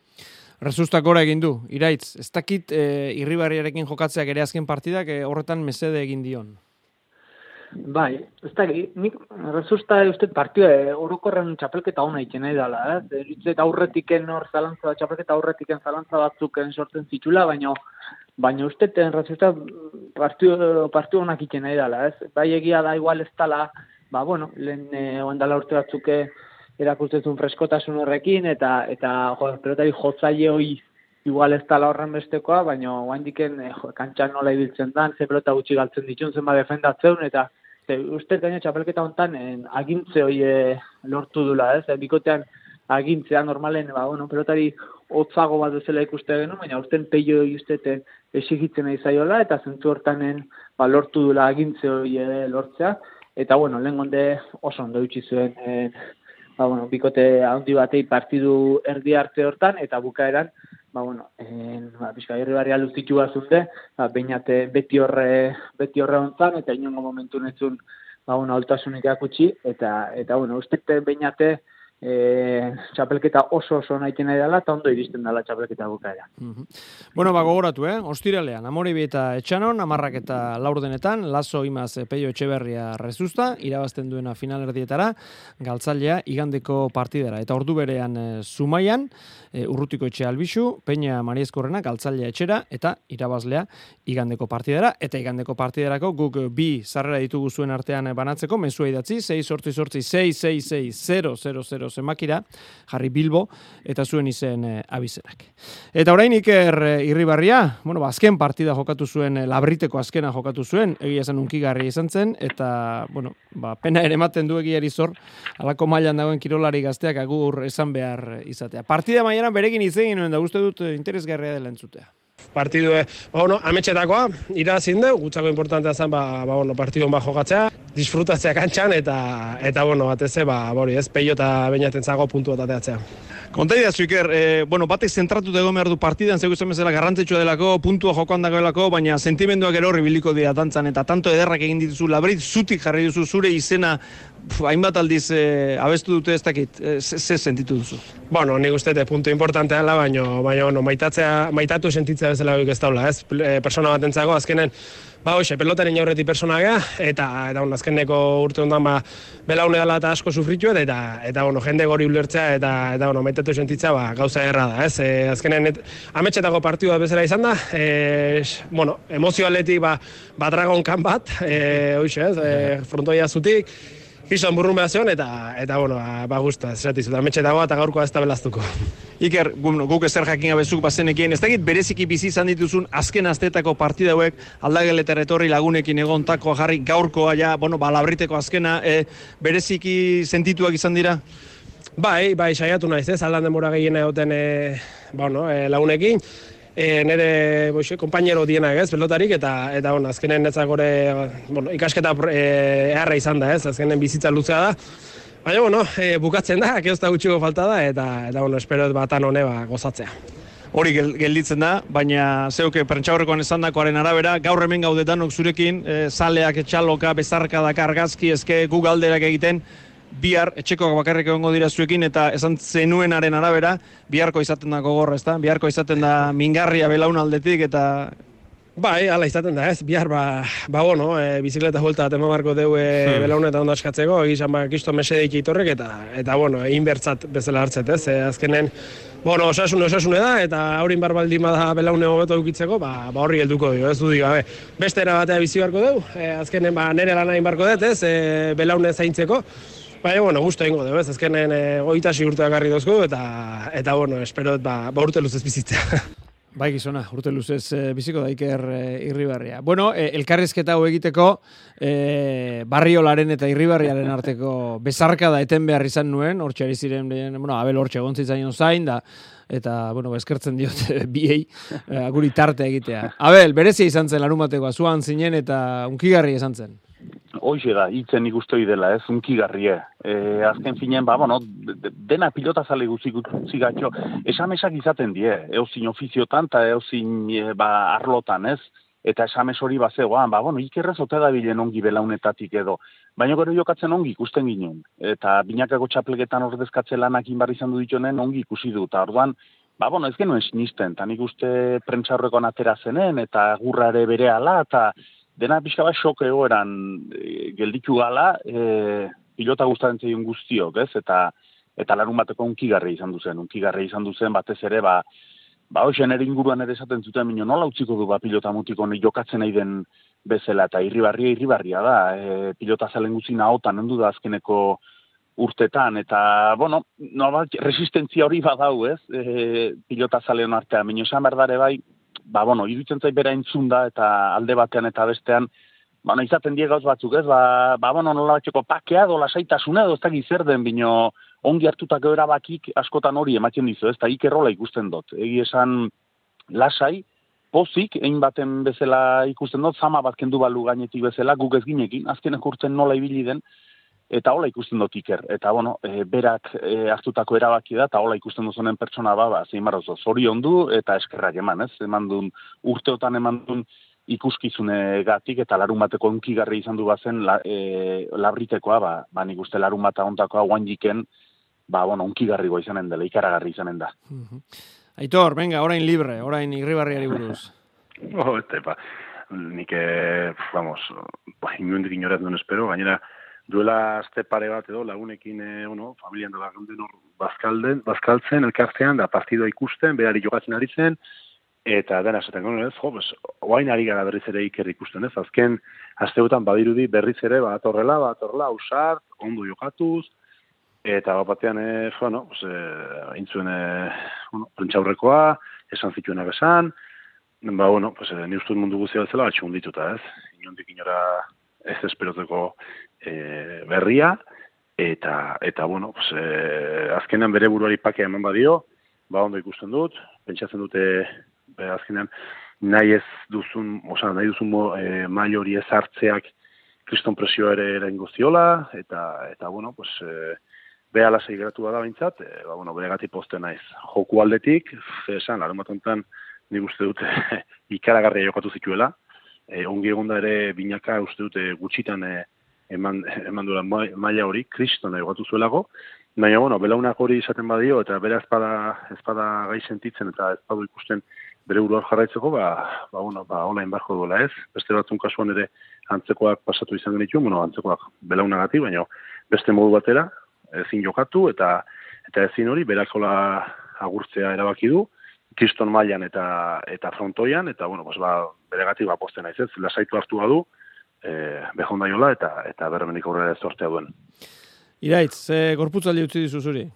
Resustak gora egin du, iraitz, ez dakit e, irribarriarekin jokatzeak ere azken partidak e, horretan mesede egin dion. Bai, ez da, nik resusta uste partioa e, orokorren txapelketa hona egiten nahi dela, ez? Eh? Aurretiken hor zalantza, txapelketa aurretiken zalantza batzuken sortzen zitula, baina baina uste ten resusta partio, partio honak egiten nahi dela, ez? Bai egia da igual ez dela, ba bueno, lehen e, urte batzuke erakustetzen freskotasun horrekin, eta, eta jo, pelotari jotzaile hoi igual ez dala horren bestekoa, baina oandiken eh, jo, kantxan nola ibiltzen dan, ze pelota gutxi galtzen ditun, zenba defendatzeun, eta ze, uste gaina txapelketa hontan en, agintze hoi eh, lortu dula, ez? E, bikotean agintzea normalen, ba, bueno, pelotari hotzago bat bezala ikuste genu, baina usten peio ustete esigitzen nahi zaiola, eta zentzu hortanen ba, lortu dula agintze eh, lortzea, eta bueno, lehen gonde oso ondo utzi zuen eh, ba, bueno, bikote handi batei partidu erdi arte hortan, eta bukaeran, ba, bueno, en, ba, pixka irribarria luzitu bazunde, ba, bainate beti horre, beti horre hontzan, eta inongo momentu netzun, ba, bueno, altasunik akutsi, eta, eta bueno, ustete bainate, e, txapelketa oso oso nahi dela, eta ondo iristen dela txapelketa bukaera. Bueno, ba, gogoratu, eh? Ostiralean, Amoribi eta Etxanon, amarrak eta laurdenetan, Lazo Imaz Peio Etxeberria rezusta, irabazten duena finalerdietara, galtzailea igandeko partidara. Eta ordu berean e, Zumaian, e, Urrutiko Etxe Albixu, Peña Mariezkorrena galtzailea etxera, eta irabazlea igandeko partidara. Eta igandeko partiderako guk bi sarrera ditugu zuen artean banatzeko, mezua idatzi, 6 sortzi sortzi 6 6 6 0 0 0 zenbakira, jarri Bilbo, eta zuen izen e, abizenak. Eta orain Iker e, Irribarria, bueno, ba, azken partida jokatu zuen, e, labriteko azkena jokatu zuen, egia esan unkigarria izan zen, eta, bueno, ba, pena ere ematen du egiari zor, alako mailan dagoen kirolari gazteak agur esan behar izatea. Partida maiaran berekin izegin nuen, da uste dut eh, interesgarria dela entzutea. partidu, ba, bueno, ametxetakoa, irazin du, gutzako importantea zen, ba, ba, bueno, partidu bat jokatzea, disfrutatzea kantxan, eta, eta bueno, batez, ze, ba, bori, ez, peio eta bainaten zago puntu bat ateatzea. Konta idazu, Iker, eh, bueno, batek zentratu egon behar du partidan, zeu izan bezala garrantzitsua delako, puntua jokoan dagoelako, baina sentimenduak ero horri biliko dira dantzan, eta tanto ederrak egin dituzu, labrit zutik jarri duzu zure izena, pf, hainbat aldiz eh, abestu dute ez dakit, eh, ze, ze sentitu duzu? Bueno, nik uste dut puntu importantea dela, baina, baina bueno, maitatzea, maitatu sentitzea bezala ez daula, ez? Eh, Persona batentzago, azkenen, ba hoxe, pelotaren jaurretik persona gea, eta, eta bueno, azkeneko urte ondan, ba, belaune dela eta asko sufritu, eta, eta bueno, jende gori ulertzea, eta, eta bueno, maitatu sentitzea, ba, gauza erra da, ez? E, azkenen, et, ametxetako partidua bezala izan da, e, bueno, emozio atletik, ba, ba dragon kan bat, e, hoxe, ez? E, frontoia zutik, Kriston burrun behar eta, eta bueno, ba, ba guztaz, esatiz, eta metxe dagoa eta gaurkoa ez da belaztuko. Iker, gu- guk ezer jakin gabezuk bazenekien, ez dakit bereziki bizi izan dituzun azken astetako partida hauek aldageletara etorri lagunekin egontako jarri gaurkoa ja, bueno, balabriteko azkena, e, bereziki sentituak izan dira? Bai, bai, saiatu naiz, ez, aldan denbora gehiena egoten e, bueno, e, lagunekin, e, nire boxe, kompainero dienak ez, pelotarik, eta, eta bueno, azkenen netzak gore, bueno, ikasketa e, eharra izan da ez, azkenen bizitza luzea da, Baina, bueno, e, bukatzen da, keozta gutxiko falta da, eta, eta bueno, espero batan hone ba, gozatzea. Hori gel, gelditzen da, baina zeuke prentxaurrekoan esan dakoaren arabera, gaur hemen gaudetanok zurekin, e, zaleak etxaloka, bezarka da argazki, ezke gu galderak egiten, bihar etxekoak bakarrik egongo dira zuekin eta esan zenuenaren arabera biharko izaten da gogorra, ezta? Biharko izaten da mingarria belaunaldetik eta Bai, ala izaten da, ez, bihar ba, ba bueno, e, bizikleta vuelta bat eman barko deu e, Hmm. belauneta ondo askatzeko, egizan ba, kisto mesedeik itorrek, eta, eta bueno, egin bertzat bezala hartzet, ez, e, azkenen, bueno, osasun osasune da, eta haurin bar baldin bada belaune hobeto eukitzeko, ba, ba horri helduko dio, ez du gabe. Beste era batea bizi barko deu, e, azkenen, ba, nere lan egin barko dut, ez, e, belaune zaintzeko, Baina, bueno, gusto egingo dugu, ez, azkenen e, goitasi urteak garri dozku, eta, eta, bueno, espero, ba, ba urte luzez bizitzea. Bai, gizona, urte luzez eh, biziko daiker eh, irribarria. Bueno, eh, elkarrizketa hau egiteko eh, barriolaren eta irribarriaren arteko bezarka da eten behar izan nuen, hortxe ziren, eh, bueno, abel hortxe egon zitzaion zain, da, eta, bueno, eskertzen diot eh, biei, eh, guri tarte egitea. Abel, berezia izan zen larumatekoa, zuan zinen eta unkigarri izan zen. Hoxe da, hitzen ikustoi dela, ez, unkigarrie. E, azken finean, ba, bueno, de- de- dena pilota zale guzik utzi gatxo, esamesak izaten die, eozin ofiziotan eta eozin e, ba, arlotan, ez? Eta esames hori bazegoan, ba, bueno, ikerrez ote da bilen ongi belaunetatik edo. Baina gero jokatzen ongi ikusten ginen. Eta binakako txaplegetan ordezkatze lanak inbar izan du ditunen ongi ikusi du. Eta orduan, ba, bueno, ez genuen sinisten, eta nik uste prentxaurrekoan atera zenen, eta gurra ere bere eta dena pixka bat xok egoeran e, gelditu gala, e, pilota gustatzen zeion guztiok, ez? Eta eta larun bateko unkigarri izan duzen, unkigarri izan duzen batez ere, ba, ba hoxen ere inguruan ere esaten zuten mino, nola utziko du ba pilota mutiko honi jokatzen nahi den bezala, eta irribarria irribarria da, e, pilota zalen guzti nahotan, hendu da azkeneko urtetan, eta, bueno, no, resistentzia hori badau, ez, e, pilota zaleon artean, mino esan berdare bai, ba, bueno, iruditzen zait bera entzun da, eta alde batean eta bestean, ba, no, izaten die gauz batzuk, ez, ba, ba bueno, nola batxeko pakea, do, lasaitasuna, edo, ez da zer den, bino, ongi hartutako erabakik askotan hori ematen dizu, ez, eta ikerrola ikusten dut. Egi esan, lasai, pozik, egin baten bezala ikusten dut, zama bat kendu balu gainetik bezala, guk ez ginekin, azkenek urten nola ibili den, eta hola ikusten dut iker. Eta, bueno, e, berak e, hartutako erabaki da, eta hola ikusten duzunen pertsona ba, ba zein marrozo, zori ondu eta eskerrak eman, ez? Eman duen, urteotan eman duen ikuskizune gatik, eta larun bateko onkigarri izan du bazen la, e, labritekoa, ba, ba nik uste larun bata ontakoa guan jiken, ba, bueno, onkigarrigoa izanen dela, ikaragarri izanen da. Aitor, venga, orain libre, orain irribarriari buruz. Oh, este, ba, nik, eh, vamos, ba, inundik inoraz duen espero, gainera, duela azte pare bat edo lagunekin, eh, bueno, familian dela gaunden hor bazkalden, bazkaltzen, elkartean, da partidua ikusten, berari jokatzen ari zen, eta dena esaten gano, ez, jo, pues, oain ari gara berriz ere iker ikusten, ez, azken, asteotan badirudi berriz ere, bat horrela, bat horrela, ausart, ondo jokatuz, eta bat batean, e, bueno, pues, e, intzuen, e, bueno, prentxaurrekoa, esan zituenak esan, ba, bueno, pues, e, ni ustut mundu guztia bezala, atxun dituta, ez? Inondik inora ez esperoteko e, berria, eta, eta bueno, pues, e, azkenean bere buruari pakea eman badio, ba, ondo ikusten dut, pentsatzen dute, be, azkenean, nahi ez duzun, oza, nahi duzun mo, e, mail hori ez hartzeak kriston presio ere eraingo ziola, eta, eta bueno, pues, e, beha lasai geratu bada bintzat, e, ba, bueno, bere gati poste naiz. Joku aldetik, esan, larun bat honetan, nik uste dute ikaragarria jokatu zituela, e, ongi egonda ere binaka uste dute gutxitan e, eman, eman duela ma- maila hori, kriston jokatu zuelako, baina, bueno, belaunak hori izaten badio, eta bere ezpada, ezpada gai sentitzen, eta ezpadu ikusten bere buruak jarraitzeko, ba, ba, bueno, ba, online barko duela ez. Beste batzun kasuan ere antzekoak pasatu izan genituen, bueno, antzekoak belaunagatik, baina beste modu batera, ezin jokatu, eta eta ezin hori berakola agurtzea erabaki du, kriston mailan eta eta frontoian, eta bueno, pues, ba, beregatik ba, posten naiz ez, lasaitu hartu badu, e, behonda jola eta eta bermenik aurrera ez sortea duen. Iraitz, ze gorputzaldi utzi dizu zuri?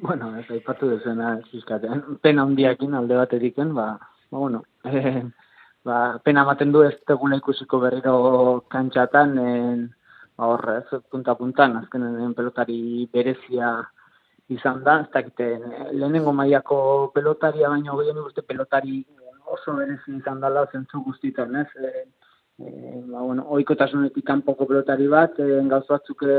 Bueno, ez aipatu duzena, zizkatean, pena hundiakin alde bateriken, ba, ba, bueno, eh, ba, pena ematen du ez tegula ikusiko berriro kantxatan, en, ba, horre, ez, punta-puntan, azkenen pelotari berezia izan da, ez dakite, lehenengo mailako pelotaria, baino gehien uste pelotari oso berezi izan dela zentzu guztitan, ez? E, e, ba, bueno, oikotasunetik kanpoko pelotari bat, e, gauz batzuk e,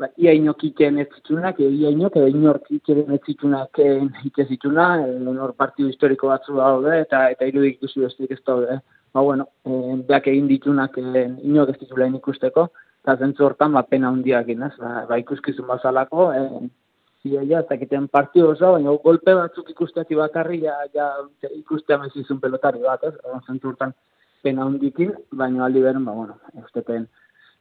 ba, ia inok iten ez zitunak, e, ia inok, e, inork iten ez zitunak e, ite zituna, e, nor partidu historiko batzu daude, eta eta irudik ikusi besteik ez daude. Ba, bueno, e, beak egin ditunak e, inok ez ditula ikusteko, eta zentzu hortan, ba, pena hundiak inaz, ba, ba ikuskizun bazalako, e, zia, ja, eta kiten partio oso, baina golpe batzuk ikusteati bakarri, ja, ja ikustea mezizun pelotari bat, ez? Zentzu hortan, pena hundikin, baina aldi beren, ba, bueno, ez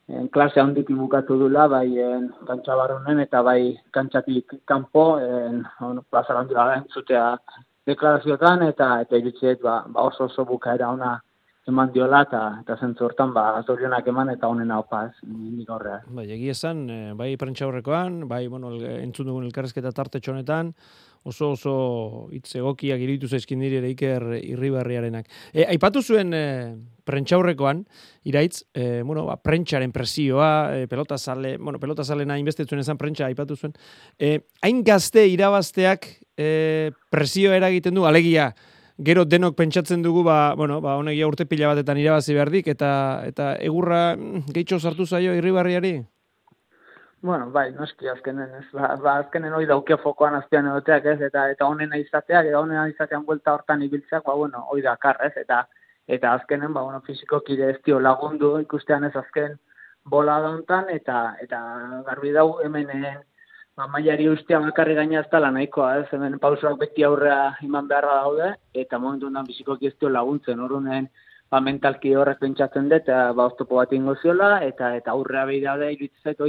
en klase handikin bukatu dula, bai en, kantxa barrunen eta bai kantxatik kanpo, en, bueno, plaza handi entzutea deklarazioetan, eta eta iritziet ba, ba oso oso bukaera ona eman diola, eta, eta zentzu hortan, ba, zorionak eman eta honen hau paz, nik horrea. Bai, egia esan, eh, bai prentxaurrekoan, bai, bueno, entzun dugun elkarrezketa tarte txonetan, oso oso hitz egokiak iruditu zaizkin diri ere Iker Irribarriarenak. E, aipatu zuen e, prentxaurrekoan, iraitz, e, bueno, ba, prentxaren presioa, e, pelota sale, bueno, pelota salena inbestetzen esan prentxa aipatu zuen. E, hain gazte irabazteak e, presio eragiten du, alegia, gero denok pentsatzen dugu, ba, bueno, ba, honegia urte pila batetan irabazi behardik, eta, eta egurra mm, gehitxo sartu zaio irribarriari? Bueno, bai, noski azkenen, ez, ba, ba azkenen hori dauke fokoan azpian egoteak, ez, eta eta honena izateak, eta honena izatean buelta hortan ibiltzeak, ba, bueno, hori da ez, eta eta azkenen, ba, bueno, fiziko kire ez dio lagundu ikustean ez azken bola dauntan, eta eta garbi dau hemen eh, ba, maiari ustea makarri gaina ez dala nahikoa, ez, hemen pausoak beti aurrea iman beharra daude, eta momentu ondan fiziko ez dio laguntzen, horunen, ba, mentalki horrek pentsatzen dut, eta ba, oztopo bat ingo ziola, eta eta aurrea behi daude, iruditzet,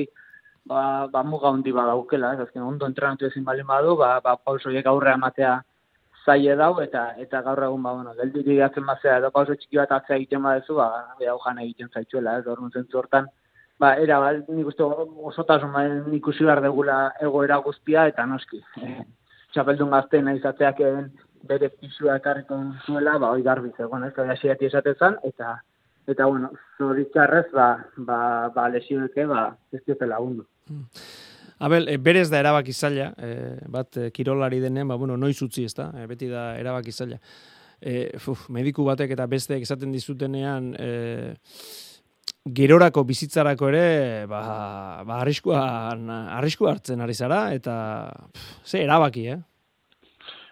ba, ba muga hundi badaukela, ez? Azken ondo entrenatu ezin bali badu, ba, ba pausoiek aurre amatea zaie dau, eta eta gaur egun, ba, bueno, geldi digatzen mazera, edo pauso txiki bat atzea egiten badezu, ba, hau jan egiten zaitzuela, ez? Orduan zentzu hortan, ba, era, ba, nik uste osotasun, ba, nik usi behar degula egoera guztia, eta noski, e, txapeldun gazte nahi zatzeak bere pisua ekarriko zuela, ba, oi garbi zegoen, ez, da, esatezan, eta, eta bueno, zoritxarrez, ba, ba, ba lesioeke, ba, ez diote lagundu. Hmm. Abel, e, berez da erabaki zaila, e, bat kirolari denen, ba, bueno, noiz utzi ez da, e, beti da erabaki zaila. E, fuf, mediku batek eta besteek esaten dizutenean, e, gerorako bizitzarako ere, ba, ba arriskua, arriskua hartzen ari zara, eta pff, ze erabaki, eh?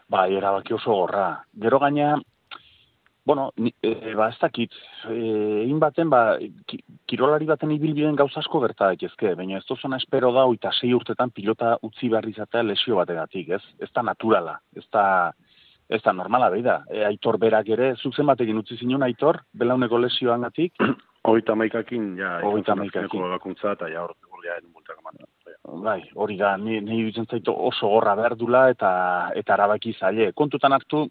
Ba, erabaki oso gorra. Gero gaina, Bueno, ni, e, ba, ez dakit, e, egin baten, ba, ki, kirolari baten ibilbiden gauz asko gerta daitezke, baina ez tozona espero da, oita sei urtetan pilota utzi behar izatea lesio bategatik, ez? Ez da naturala, ez da, ez da normala, behi da. E, aitor berak ere, zuzen batekin utzi zinun, aitor, belauneko lesioan gatik? Oita maikakin, ja, oita maikakin. bakuntza, eta ja, hori Bai, hori da, ni, ni zaitu oso gorra behar dula, eta, eta arabaki zaile. Kontutan hartu,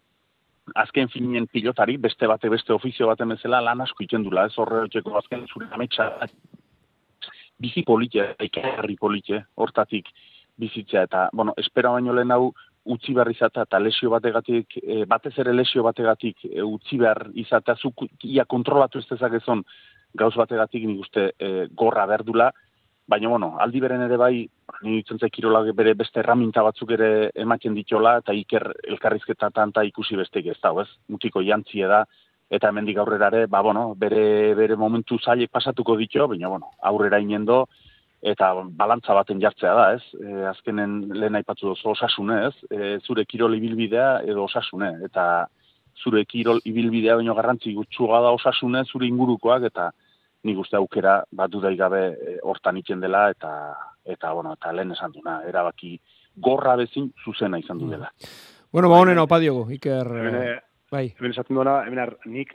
azken finien pilotari, beste bate beste ofizio baten bezala lan asko iten dula, ez horre azken zure ametsa bizi polite, ikerri polite, hortatik bizitzea, eta, bueno, espera baino lehen hau, utzi behar izatea eta lesio bategatik, e, batez ere lesio bategatik e, utzi behar izatea, zu ia kontrolatu ez dezakezon gauz bategatik nik uste e, gorra berdula, Baina, bueno, aldi beren ere bai, ni ditzen kirolak bere beste erraminta batzuk ere ematen ditola, eta iker elkarrizketatan eta ikusi besteik ez da, ez? Mutiko jantzie da, eta hemendik aurrera ere, ba, bueno, bere, bere momentu zailek pasatuko ditu, baina, bueno, aurrera inendo, eta balantza baten jartzea da, ez? E, azkenen lehen aipatzu dozu osasune, ez? E, zure kirol ibilbidea edo osasune, eta zure kirol ibilbidea baino garrantzi gutxuga da osasune, zure ingurukoak, eta nik uste aukera bat dudai gabe e, hortan itzen dela eta eta bueno, eta lehen esan duna, erabaki gorra bezin zuzena izan du dela. Bueno, ba honen opa diogu, Iker. Hemen, eh, bai. Hemen esaten duena, hemen ar, nik,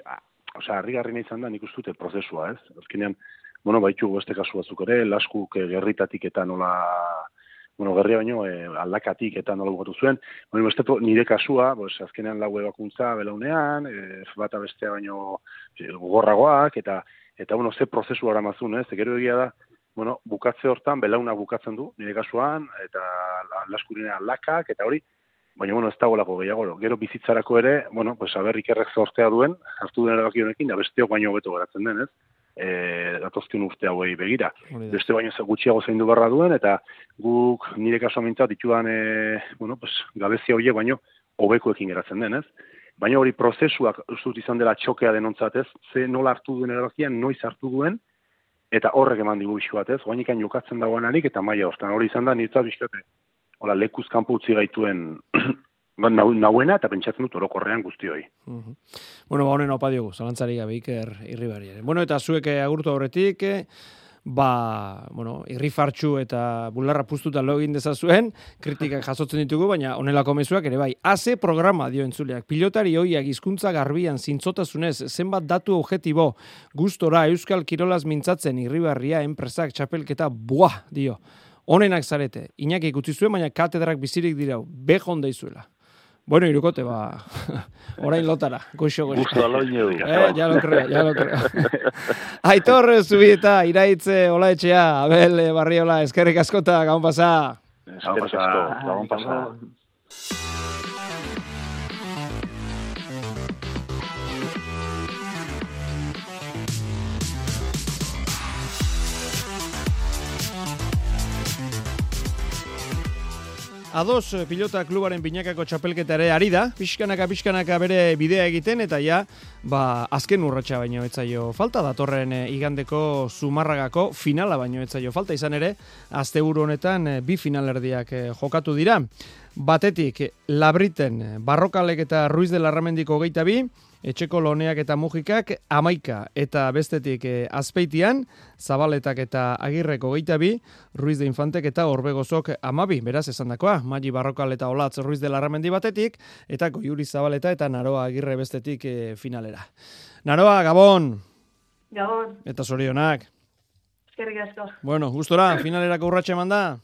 osea, harri garri izan da, nik ustute prozesua, ez? Azkenean, bueno, baitu beste kasu batzuk ere, laskuk gerritatik eta nola bueno, gerria baino e, aldakatik eta nola bukatu zuen. Bueno, beste nire kasua, pues, azkenean lau ebakuntza belaunean, e, bata bestea baino e, gogorragoak, eta, eta bueno, ze prozesu gara mazun, ez? Gero egia da, bueno, bukatze hortan, belauna bukatzen du, nire kasuan, eta laskurina lakak, eta hori, baina, bueno, ez dagoelako gehiago. Gero bizitzarako ere, bueno, pues, aber ikerrek zortea duen, hartu den erabaki honekin, da besteok baino beto geratzen den, ez? E, datozkion urte hauei begira. Beste baino gutxiago zein du barra duen, eta guk nire kasua mintzat ditudan, e, bueno, pues, gabezia horiek baino, hobekoekin geratzen den, ez? Baina hori prozesuak ustut izan dela txokea denontzat, ez? Ze nola hartu duen erabakia, noiz hartu duen, eta horrek eman digu isu bat, ez? Oainikan jokatzen dagoenarik eta maila hortan. Hori izan da, nirtza bizkate, hola, lekuz kanpo utzi gaituen ba, nauena eta pentsatzen dut orokorrean guztioi. Uh Bueno, ba, honen opa diogu, zalantzari gabe iker irribari. Bueno, eta zuek eh, agurtu horretik, eh, ba, bueno, irrifartxu eta bularra puztuta lo egin dezazuen, kritikak jasotzen ditugu, baina honelako mezuak ere bai. Ase programa dio entzuleak, pilotari hoiak hizkuntza garbian zintzotasunez, zenbat datu objetibo, gustora Euskal Kirolaz mintzatzen irribarria enpresak txapelketa buah, dio. Honenak zarete, Iñaki ikutzi zuen, baina katedrak bizirik dirau, bejon daizuela. Bueno, irukote, ba, orain lotara, goxo, goxo. Gusto aloño. Eh, ya lo creo, ya lo creo. Aitor, zubieta, iraitze, hola etxea, Abel, eh, Barriola, eskerrik askota, gaun pasa. Eskerrik asko, gaun pasa. Ados eh, pilota klubaren binakako txapelketa ere ari da, pixkanaka pixkanaka bere bidea egiten eta ja, ba, azken urratsa baino etzaio falta. Datorren e, igandeko zumarragako finala baino etzaio falta. Izan ere, asteburu honetan e, bi finalerdiak jokatu dira. Batetik, Labriten, Barrokalek eta Ruiz de Larramendiko geita bi, etxeko loneak eta mugikak amaika eta bestetik e, azpeitian, zabaletak eta agirreko geita bi, Ruiz de Infantek eta Orbegozok amabi, beraz esan dakoa, Magi Barrokal eta Olatz Ruiz de Larramendi batetik, eta Goiuri Zabaleta eta Naroa agirre bestetik e, finalera. Naroa, Gabon! Gabon! Eta zorionak! Eskerrik asko. Bueno, gustora, finalerako urratxe manda?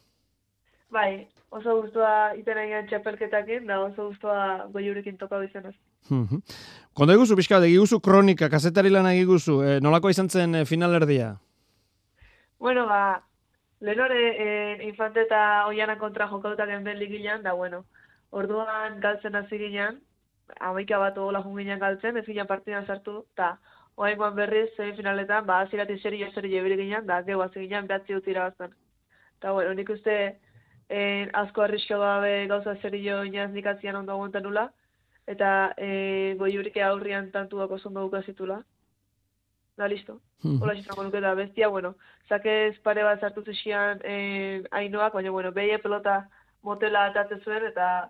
Bai, oso gustua iten egin txapelketakin, da oso gustua goiurekin toka bizenaz. Kondo eguzu, pixka, egiguzu kronika, kasetari lan egiguzu, e, nolako izan zen e, finalerdia? Bueno, ba, lehenore e, infante eta oiana kontra jokautak den ligilan, da bueno, orduan galtzen hasi ginen, amaika bat ogola junginan galtzen, ez ginen partidan sartu, eta oaingoan berriz zein finaletan, ba, azirati seri jo seri jebiri ginen, da, geu hasi ginen, behatzi dut irabazten. Eta bueno, nik uste en, asko arrisko gabe gauza seri jo inaz nikatzian ondo aguantan nula, eta e, goiurike aurrian tantuak oso ondo dukazitula. Da, listo. Hola, xizango nuke da, bestia, bueno, zakez pare bat zartu zuzian eh, ainoak, baina, bueno, behi pelota motela atate zuen, eta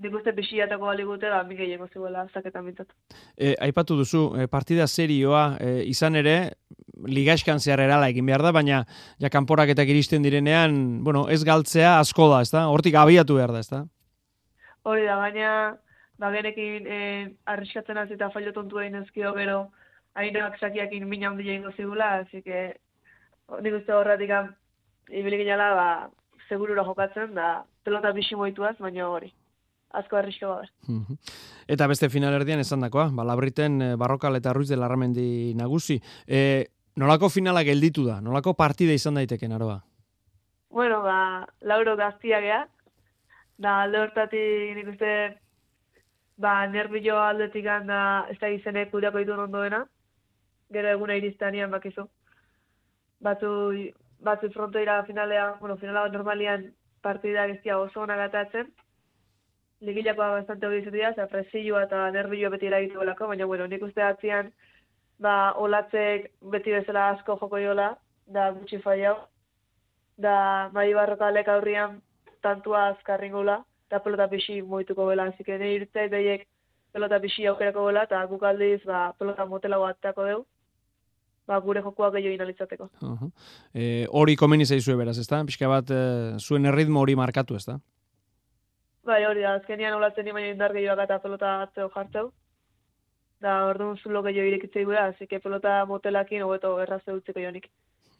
nik uste bixiatako bali gute, da, mige llego ziguela, zaketan bintzatu. E, aipatu duzu, e, partida serioa e, izan ere, ligaxkan zehar erala egin behar da, baina ja kanporaketak iristen direnean, bueno, ez galtzea asko da, ezta? Hortik abiatu behar da, ezta? Hori da, baina ba, genekin e, arriskatzen hasi eta fallo tontu egin ezkio gero hainoak sakiakin mina handia ingo zigula, así que nik uste horretik ibili ginala, ba, segurura jokatzen, da pelota bixi moituaz, baina hori. Azko arrisko baber. Eta beste finalerdian esan dakoa, ba, labriten barrokal eta ruiz de larramendi nagusi. E, nolako finala gelditu da? Nolako partida izan daiteke, naroa? Bueno, ba, lauro gaztia gea. Da, alde hortatik nik uste ba, nervio aldetik da ez da izenek kudeako ditu ondoena, gero eguna iriztanian bakizu. Batzu, batzu frontoira finalea, bueno, finala normalian partida gestia oso ona gatatzen, ligilakoa bastante hori izatea, eta presioa eta nervioa beti eragitu belako, baina, bueno, nik uste atzian, ba, olatzek beti bezala asko joko jola, da gutxi faiau, da mai barrokalek aurrian tantua azkarringula, eta pelota pixi moituko bela, que nahi irtzait behiek pelota pixi aukerako bela, eta guk aldiz ba, pelota motela batako deu, ba, gure jokoak gehiago inalitzateko. Uh -huh. e, hori komeni zaizue beraz, ezta? Pixka bat e, zuen erritmo hori markatu, ezta? Bai, hori da, azkenian olatzen nima indar gehiago eta pelota atzeo jartzeu. Da, orduan zulo gehiago irekitzei gura, que pelota motelakin hobeto errazte utziko jonik.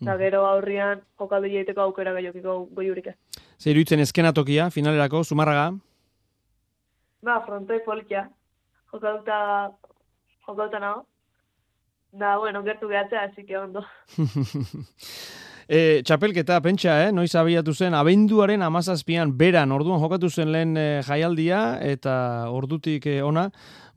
Eta gero aurrian jokaldu jaiteko aukera gehiokiko goiurik ez. Zer iruditzen eskenatokia, finalerako, Zumarraga? Ba, frontoi politia. Jokalduta, jokalduta nago. Da, bueno, gertu gehatzea, así que ondo. E, txapelketa, pentsa, eh? noiz abiatu zen, abenduaren amazazpian beran, orduan jokatu zen lehen eh, jaialdia, eta ordutik eh, ona,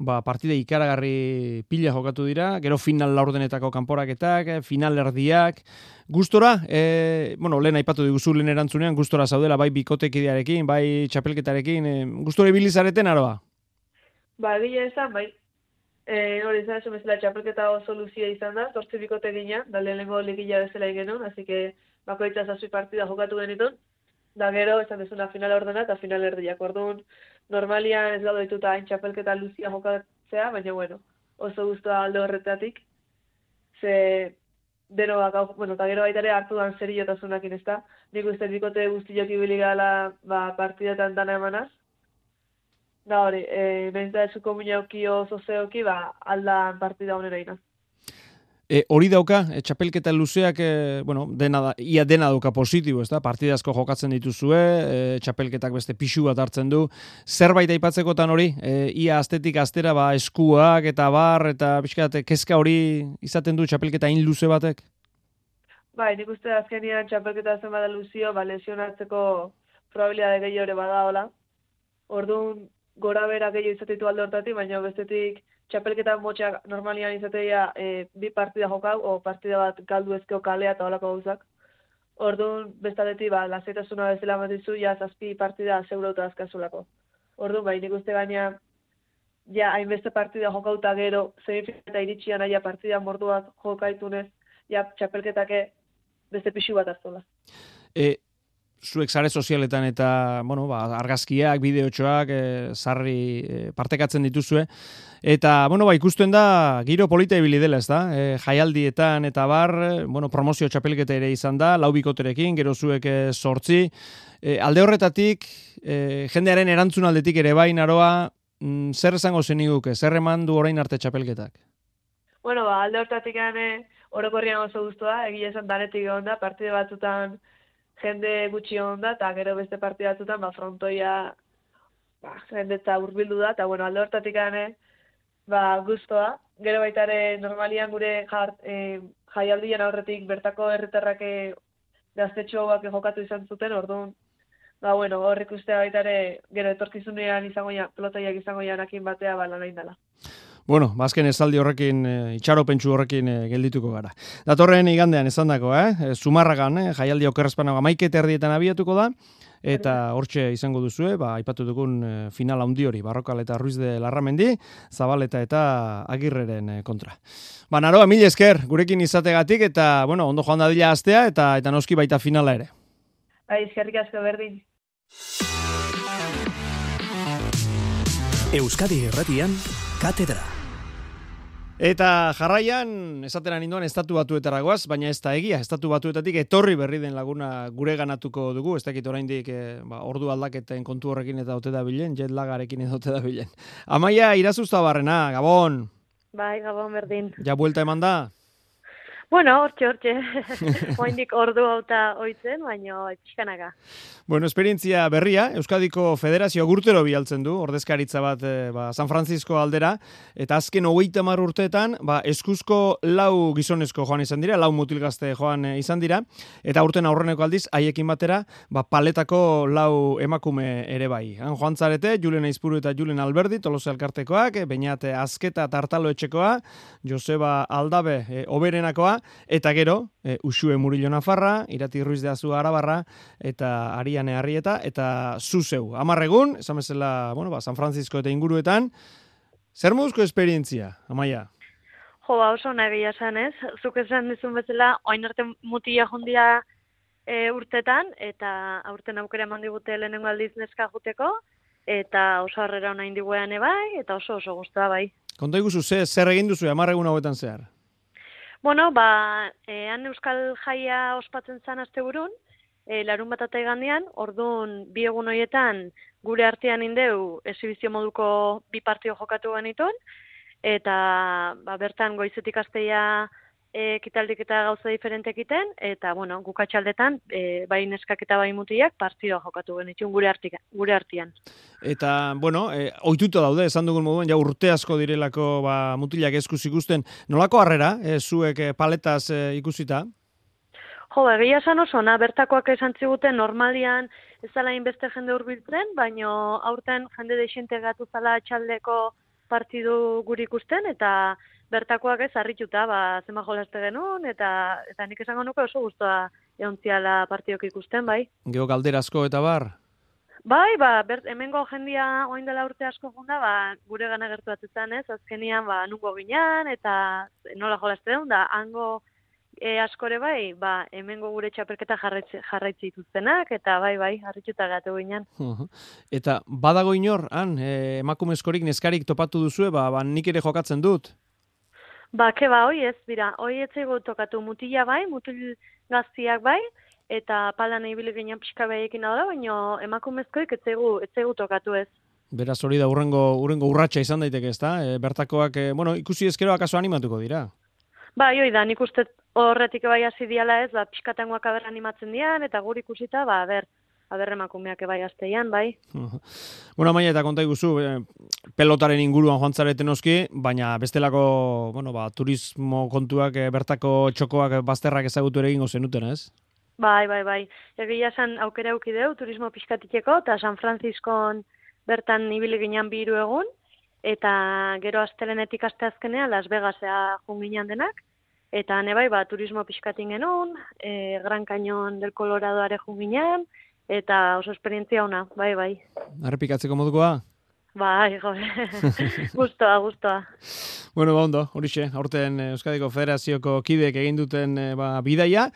ba, partide ikaragarri pila jokatu dira, gero final laurdenetako kanporaketak, eh, final erdiak, gustora, e, bueno, lehen aipatu diguzu lehen erantzunean, gustora zaudela, bai bikotekidearekin, bai txapelketarekin, e, gustora ibilizareten aroa? Ba, egia esan, bai. E, hori izan esan bezala txapelketa oso luzia izan da, zortzi bikote gina, da lehenengo ligila bezala ingenun, así que bakoitza zazpi partida jokatu genitun, da gero, esan bezala final ordena eta final erdiak. Orduan, normalian ez gaude dituta hain txapelketa luzia jokatzea, baina bueno, oso guztua alde horretatik, ze deno bakau, bueno, eta gero baita ere hartu dan ez da, nik uste bikote guztiok ibili gala ba, partidetan dana emanaz, Da hori, e, behin da esuko minauki oso zeoki, ba, aldan partida honera ina. E, hori dauka, e, txapelketa luzeak, e, bueno, dena da, ia dena dauka positibo, ez da? Partidazko jokatzen dituzue, e, txapelketak beste pixu bat hartzen du. Zerbait aipatzekotan hori, e, ia astetik astera, ba, eskuak eta bar, eta pixkat, kezka hori izaten du txapelketa in luze batek? Bai, nik uste azkenian txapelketa zen bada luzio, ba, lesionatzeko probabilidade gehiago ere bada hola. Orduan, gora bera gehiago izatetu alde hortatik, baina bestetik txapelketa motxak normalian izatea e, bi partida jokau, o partida bat galdu ezkeo kalea eta holako gauzak. Orduan, bestatetik, ba, lasaitasuna bezala matizu, ja, zazpi partida zeurauta azkazulako. Orduan, bai, nik uste gaina, ja, hainbeste partida jokauta gero, semifineta iritsian aia partida morduak jokaitunez, ja, txapelketake beste pixu bat hartzola. E, zuek sare sozialetan eta, bueno, ba, argazkiak, bideotxoak, e, sarri e, partekatzen dituzue. Eta, bueno, ba, ikusten da, giro polita ibili dela, ez da? E, jaialdietan eta bar, bueno, promozio txapelketa ere izan da, laubikoterekin, gero zuek e, sortzi. E, alde horretatik, e, jendearen erantzun aldetik ere bai, naroa, mm, zer esango zeniguke, zer eman du orain arte txapelketak? Bueno, ba, alde horretatik gane, orokorrian oso guztua, egia esan danetik egon da, partide batzutan jende gutxi egon da, eta gero beste partide batzutan, ba, frontoia, ba, jende eta urbildu da, eta bueno, alde horretatik gane, ba, guztua. Gero baita ere normalian gure jart, e, jaialdian aurretik bertako herritarrak e, gaztetxo hauak jokatu izan zuten, orduan, ba, bueno, horrik uste baita ere, gero etorkizunean izango ja, pelotaiak izango janakin batea, ba, lan da. Bueno, bazken esaldi horrekin, e, itxaropentsu horrekin e, geldituko gara. Datorren igandean esan dako, eh? E, Zumarragan, eh? jaialdi okerrezpanago maiket erdietan abiatuko da, eta hortxe izango duzue, ba, aipatu dugun e, final handi hori, Barrokal eta Ruiz de Larramendi, Zabaleta eta Agirreren kontra. Ba, naroa, mil esker, gurekin izategatik, eta, bueno, ondo joan dadila astea, eta eta noski baita finala ere. Bai, eskerrik asko berdin. Euskadi Erratian, Katedra. Eta jarraian, esatera ninduan, estatu batuetaragoaz, baina ez da egia, estatu batuetatik etorri berri den laguna gure ganatuko dugu, ez dakit oraindik e, ba, ordu aldaketen kontu horrekin eta ote da bilen, jet lagarekin edo ote da bilen. Amaia, irazuzta barrena, Gabon! Bai, Gabon berdin. Ja buelta eman da? Bueno, hortxe, hortxe. Oindik ordu hauta oitzen, baina txikanaka. Bueno, esperientzia berria, Euskadiko Federazio gurtero bialtzen du, ordezkaritza bat e, ba, San Francisco aldera, eta azken hogeita mar urteetan, ba, eskuzko lau gizonezko joan izan dira, lau mutilgazte joan e, izan dira, eta urten aurreneko aldiz, haiekin batera, ba, paletako lau emakume ere bai. Han joan zarete, Julen Aizpuru eta Julen Alberdi, toloze alkartekoak, e, bainate azketa tartalo etxekoa, Joseba Aldabe e, oberenakoa, eta gero, e, Usue Murillo Nafarra, Irati Ruiz de Azua Arabarra, eta Ariane Arrieta, eta Zuzeu. Amarregun, esan bezala, bueno, ba, San Francisco eta inguruetan, zer muzko esperientzia, Amaia? Jo, ba, oso nahi esan ez. Zuk esan dizun bezala, oain arte mutia jondia e, urtetan, eta aurten aukera eman digute lehenengo aldiz neska juteko, eta oso harrera hona indiguean bai, eta oso oso guztua bai. Konta iguzu, zer egin duzu, amarregun hauetan zehar? Bueno, ba, ean Euskal Jaia ospatzen zan azte burun, e, larun bat eta orduan bi egun horietan gure artean indeu esibizio moduko bi partio jokatu genitun, eta ba, bertan goizetik asteia e, kitaldik eta gauza diferente egiten, eta, bueno, gukatxaldetan, e, bai neskak eta bai mutiak, partidua jokatu genitxun gure, artika, gure artian. Eta, bueno, e, oituta daude, esan dugun moduan, ja urte asko direlako ba, mutilak eskuz ikusten. Nolako harrera, e, zuek e, paletaz e, ikusita? Jo, egia esan oso, na, bertakoak esan ziguten normalian ez zala inbeste jende hurbiltzen, baino aurten jende deixente gatu zala txaldeko partidu guri ikusten, eta bertakoak ez harrituta, ba, zema jolaste genuen, eta, eta nik esango nuke oso guztua eontziala partidok ikusten, bai. Geo galderazko eta bar? Bai, ba, bert, hemengo jendia oin dela urte asko junda, ba, gure gana gertu batetan ez, azkenian, ba, nungo ginean, eta nola jolaste duen, da, hango e, askore bai, ba, hemengo gure txapelketa jarraitzi, dituztenak, eta bai, bai, harritxuta gatu ginen. Eta badago inor, han, e, emakumezkorik neskarik topatu duzue, ba, ba, nik ere jokatzen dut. Ba, ke ba, hoi ez, bira, hoi ez zego tokatu mutila bai, mutil gaztiak bai, eta palan ibili ginen pixka behiekin da, baina emakumezkoik ez zego, ez zego tokatu ez. Beraz hori da urrengo, urrengo urratsa izan daiteke ez da? E, bertakoak, e, bueno, ikusi ezkero akaso animatuko dira. Ba, joi da, nik uste horretik bai hasi diala ez, ba, pixkatengoak aber animatzen dian, eta guri ikusita, ba, ber, aber emakumeak bai azteian, bai. Bueno, maia eta konta iguzu, eh, pelotaren inguruan joan zareten oski, baina bestelako, bueno, ba, turismo kontuak, eh, bertako txokoak, eh, bazterrak ezagutu ere egingo zenuten, ez? Bai, bai, bai. Egia esan aukera eukideu turismo pixkatikeko, eta San Franciscon bertan ibili ginen biru egun, eta gero astelenetik aste azkenea Las Vegasea junginan denak, eta ne bai, ba, turismo pixkatin genuen, e, Gran Cañon del Colorado are junginan, eta oso esperientzia ona, bai, bai. Arrepikatzeko modukoa? Bai, jo, gustoa, gustoa. Bueno, ba, ondo, horixe, aurten eh, Euskadiko Federazioko kideek egin duten eh, ba, bidaia,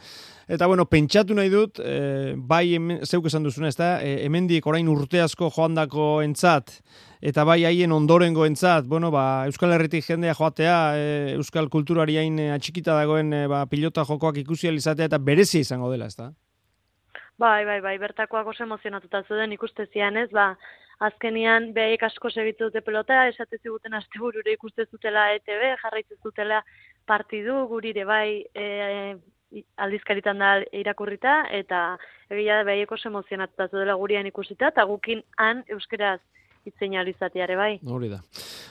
Eta bueno, pentsatu nahi dut, e, bai hemen, zeuk esan duzuna, ez da, e, hemendik orain urte asko joandako entzat, eta bai haien ondorengo entzat, bueno, ba, Euskal Herritik jendea joatea, e, Euskal kulturari hain atxikita dagoen e, ba, pilota jokoak ikusi izatea eta berezia izango dela, ez da? Bai, bai, bai, bertakoak oso emozionatuta zuden ikuste zian ez, ba, azkenian behik asko segitu dute pelota, esate ziguten asteburure ikuste zutela ETV, jarraitu zutela partidu, gurire bai e, aldizkaritan da irakurrita, eta egia da behieko emozionatuta dela gurian ikusita, eta gukin han euskeraz itzen alizatiare bai. Hori da.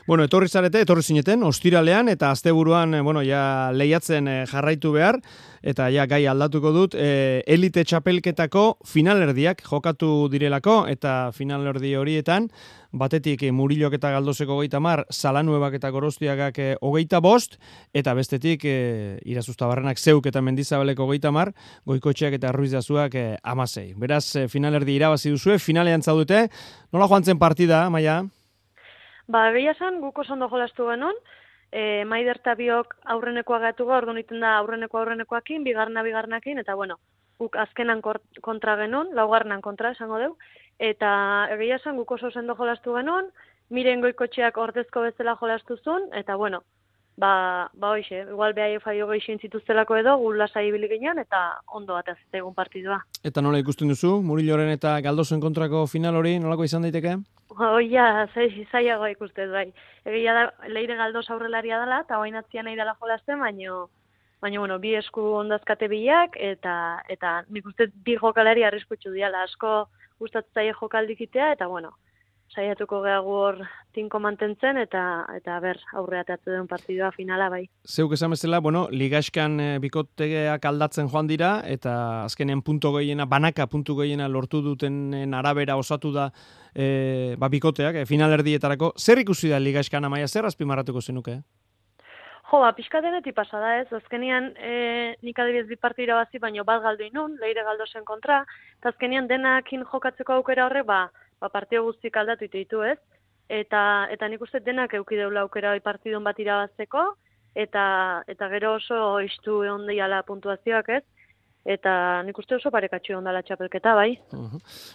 Bueno, etorri zarete, etorri zineten, ostiralean, eta asteburuan, bueno, ja lehiatzen eh, jarraitu behar, eta ja gai aldatuko dut, e, elite txapelketako finalerdiak jokatu direlako, eta finalerdi horietan, batetik e, Murilok eta Galdoseko hogeita mar, Salanuebak eta Gorostiagak e, hogeita bost, eta bestetik e, irazuztabarrenak zeuk eta mendizabaleko hogeita mar, goikotxeak eta ruizazuak e, amasei. Beraz, finalerdi irabazi duzue, finalean zaudute, nola joan zen partida, maia? Ba, egia zen, guk oso ondo jolastu genuen, e, maider eta biok aurrenekoa gatu gaur, da aurreneko aurrenekoakin, bigarna bigarnakin, eta bueno, guk azkenan kontra genuen, laugarnan kontra esango deu, eta egia esan guk oso sendo jolastu genuen, miren goikotxeak ordezko bezala jolastu zuen, eta bueno, ba, ba hoxe, igual behai faio geixin zituztelako edo, gula sai ginen, eta ondo bat egun partidua. Eta nola ikusten duzu, Muriloren eta Galdosen kontrako final hori, nolako izan daiteke? Oia, zai, zaiago ikustez, bai. Egia da, leire galdos aurrelaria dela, eta hoain atzian nahi dela jolazten, baino, baina, bueno, bi esku ondazkate bilak, eta, eta nik uste bi jokalari arriskutsu diala, asko gustatzen zaie jokaldikitea, eta, bueno, saiatuko gehago hor tinko mantentzen eta eta ber aurrea den partidua finala bai. Zeuk esan bezala, bueno, ligaskan e, bikoteak aldatzen joan dira eta azkenen punto gehiena, banaka puntu gehiena lortu duten arabera osatu da e, ba, bikoteak, e, finalerdietarako. Zer ikusi da ligaskan amaia, zer azpimarratuko zenuke? Jo, ba, pixka denetik pasada ez, azkenian e, nik adibidez bi partira bazi, baino bat galdu inun, leire galdo zen kontra, eta azkenian denakin jokatzeko aukera horre, ba, ba, partio guztik aldatu ditu ez, eta, eta nik uste denak eukideula aukera hori partidon bat irabazteko, eta, eta gero oso istu egon deiala puntuazioak ez, eta nik uste oso parekatxo ondala txapelketa, bai.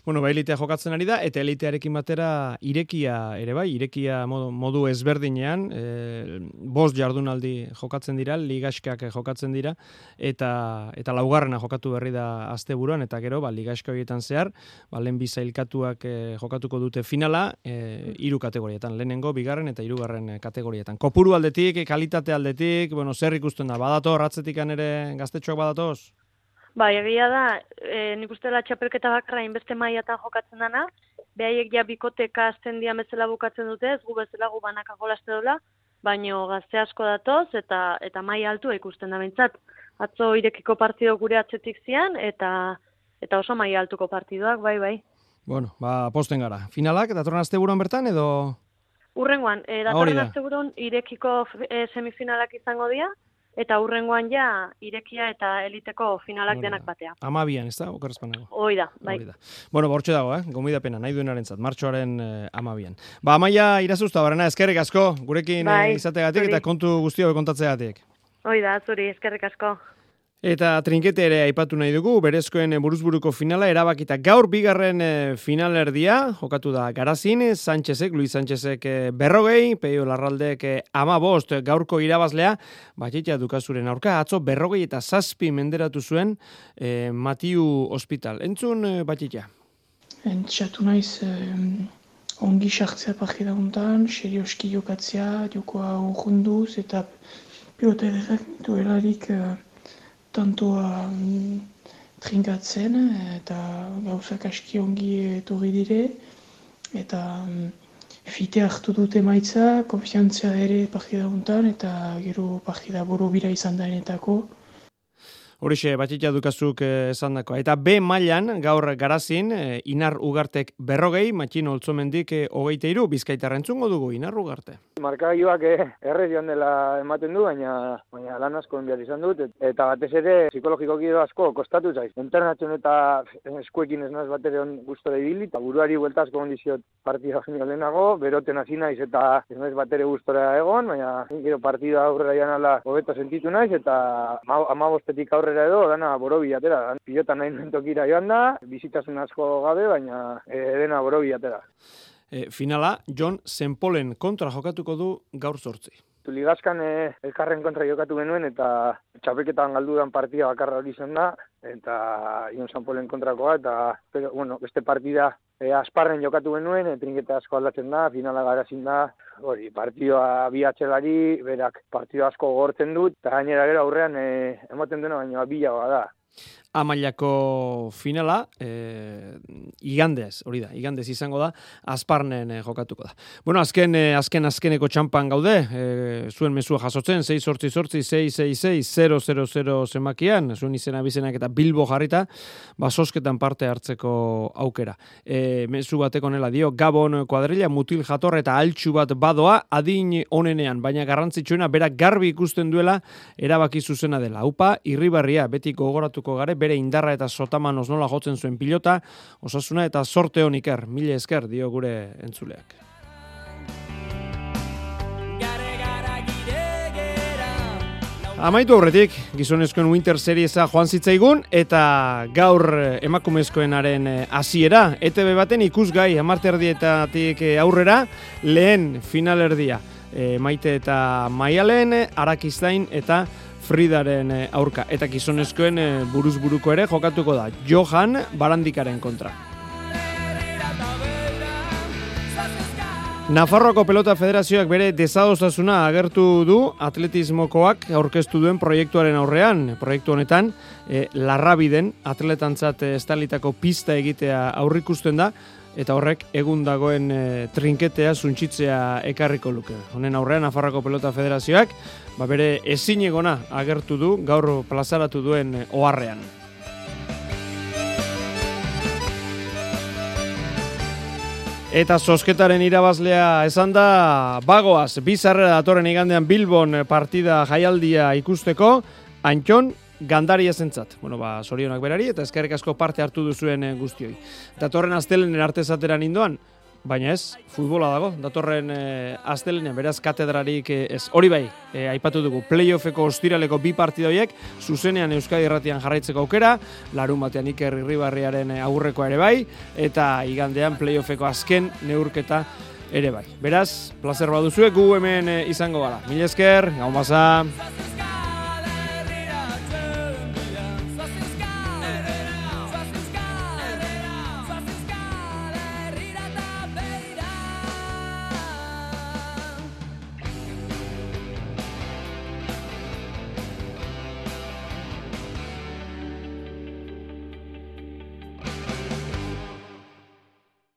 Bueno, ba, elitea jokatzen ari da, eta elitearekin batera irekia ere bai, irekia modu, modu ezberdinean, e, bost jardunaldi jokatzen dira, ligaskak jokatzen dira, eta eta laugarrena jokatu berri da asteburuan eta gero, ba, ligaska horietan zehar, ba, lehen bizailkatuak e, jokatuko dute finala, e, hiru kategorietan, lehenengo, bigarren eta hirugarren kategorietan. Kopuru aldetik, kalitate aldetik, bueno, zer ikusten da, badato, ratzetikan ere gaztetxoak badatoz? Bai, egia da, e, nik uste dela txapelketa bakarra inbeste maiatan jokatzen dana, behaiek ja bikoteka azten dian bezala bukatzen dute, ez gu bezala gu banaka jolaste dola, baino gazte asko datoz eta eta maila altua ikusten da behintzat. Atzo irekiko partido gure atzetik zian eta eta oso maila altuko partidoak, bai, bai. Bueno, ba, posten gara. Finalak, datorren asteburuan bertan edo... Urrengoan, e, Hori datorren da. asteburuan irekiko e, semifinalak izango dira, eta urrengoan ja irekia eta eliteko finalak denak batea. Amabian, ez da? Okerrezpanago. Hoi da, bai. Hori da. Bueno, bortxe dago, eh? Gomidapena, nahi duenaren zat, martxoaren eh, amabian. Ba, amaia irazuzta, barrena, eskerrik asko, gurekin Bai, eh, izategatik zuri. eta kontu guztio kontatzegatik. Hoi da, zuri, eskerrik asko. Eta trinkete ere aipatu nahi dugu, berezkoen buruzburuko finala erabakita gaur bigarren eh, finalerdia, jokatu da Garazin, Sánchezek, Luis Sánchezek eh, berrogei, Peio Larraldek eh, ama bost gaurko irabazlea, batxitea dukazuren aurka, atzo berrogei eta zazpi menderatu zuen eh, Matiu Hospital. Entzun batxitea. Entxatu naiz eh, ongi sartzea partida hontan, serioski jokatzea, jokoa urrunduz eta pilota ederrak duelarik eh, tantoa mm, trinkatzen eta gauzak aski ongi etorri dire eta mm, fite hartu dute maitza, konfiantzia ere partida hontan eta gero partida boro bira izan daenetako. Horixe, batxitea dukazuk eh, esan dako. Eta B mailan gaur garazin, eh, Inar Ugartek berrogei, Matxino Oltzomendik eh, hogeite iru, bizkaitarra entzungo dugu, Inar Ugarte. Markagailuak eh, erre joan dela ematen du, baina baina lan asko enbiat izan dut, et- eta batez ere psikologikoki edo asko kostatu zaiz. Internatzen eta eskuekin ez naz bat ere on gustora ibili, eta buruari buelta asko ondiziot partida baino lehenago, beroten hasi naiz eta ez naiz bat ere gustora egon, baina gero partida aurrera joan ala hobeto sentitu naiz, eta ama- amabostetik aurrera edo, dana borobi atera. Pilota nahi nuen tokira joan da, bizitasun asko gabe, baina e, dena borobi atera. E, finala, John Senpolen kontra jokatuko du gaur sortzi. Ligazkan eh, elkarren kontra jokatu genuen eta txapelketan galdudan partida bakarra hori izan da, eta Ion Sanpolen kontrakoa, eta pero, bueno, beste partida eh, asparren jokatu genuen, e, trinketa asko aldatzen da, finala garazin da, hori, partioa bi atzelari, berak partio asko gortzen dut, eta gainera gero aurrean eh, ematen duena baina bilagoa da. Amailako finala, e, igandez, hori da, igandez izango da, azparnen e, jokatuko da. Bueno, azken, e, azken, azkeneko txampan gaude, e, zuen mesua jasotzen, 6 sortzi sortzi, 6 6 6 0 0 0 zemakian, zuen izena bizenak eta bilbo jarrita, basosketan parte hartzeko aukera. E, mezu bateko nela dio, Gabon kuadrilla, mutil jator eta altxu bat badoa, adin onenean, baina garrantzitsuena, berak garbi ikusten duela, erabaki zuzena dela. Upa, irribarria, beti gogoratuko gare, bere indarra eta sotaman nola jotzen zuen pilota, osasuna eta sorte honiker, mila esker dio gure entzuleak. Amaitu aurretik, gizonezkoen Winter Seriesa joan zitzaigun, eta gaur eh, emakumezkoenaren eh, hasiera ETB baten ikusgai amarterdietatik eh, aurrera, lehen finalerdia. E, maite eta Maialen, Arakiztain eta Fridaren eh, aurka. Eta gizonezkoen eh, buruz buruko ere jokatuko da. Johan Barandikaren kontra. Nafarroako Pelota Federazioak bere desadostasuna agertu du atletismokoak aurkeztu duen proiektuaren aurrean. Proiektu honetan, e, larrabiden atletantzat estalitako pista egitea aurrikusten da, eta horrek egun dagoen e, trinketea suntxitzea ekarriko luke. Honen aurrean Nafarroako Pelota Federazioak ba bere ezinegona agertu du gaur plazaratu duen eh, oharrean. Eta sosketaren irabazlea esan da, bagoaz, bizarrera datorren igandean Bilbon partida jaialdia ikusteko, Antxon gandaria zentzat. Bueno, ba, sorionak berari eta eskerrik asko parte hartu duzuen eh, guztioi. Datorren astelenen artezateran indoan, Baina ez, futbola dago, datorren e, astelenean, beraz katedrarik e, ez. Hori bai, e, aipatu dugu, playoffeko ostiraleko bi partidoiek, zuzenean Euskadi Erratian jarraitzeko aukera, larun batean Iker Irribarriaren aurrekoa ere bai, eta igandean playoffeko azken neurketa ere bai. Beraz, placer baduzuek gu hemen izango gara. Mil esker, gau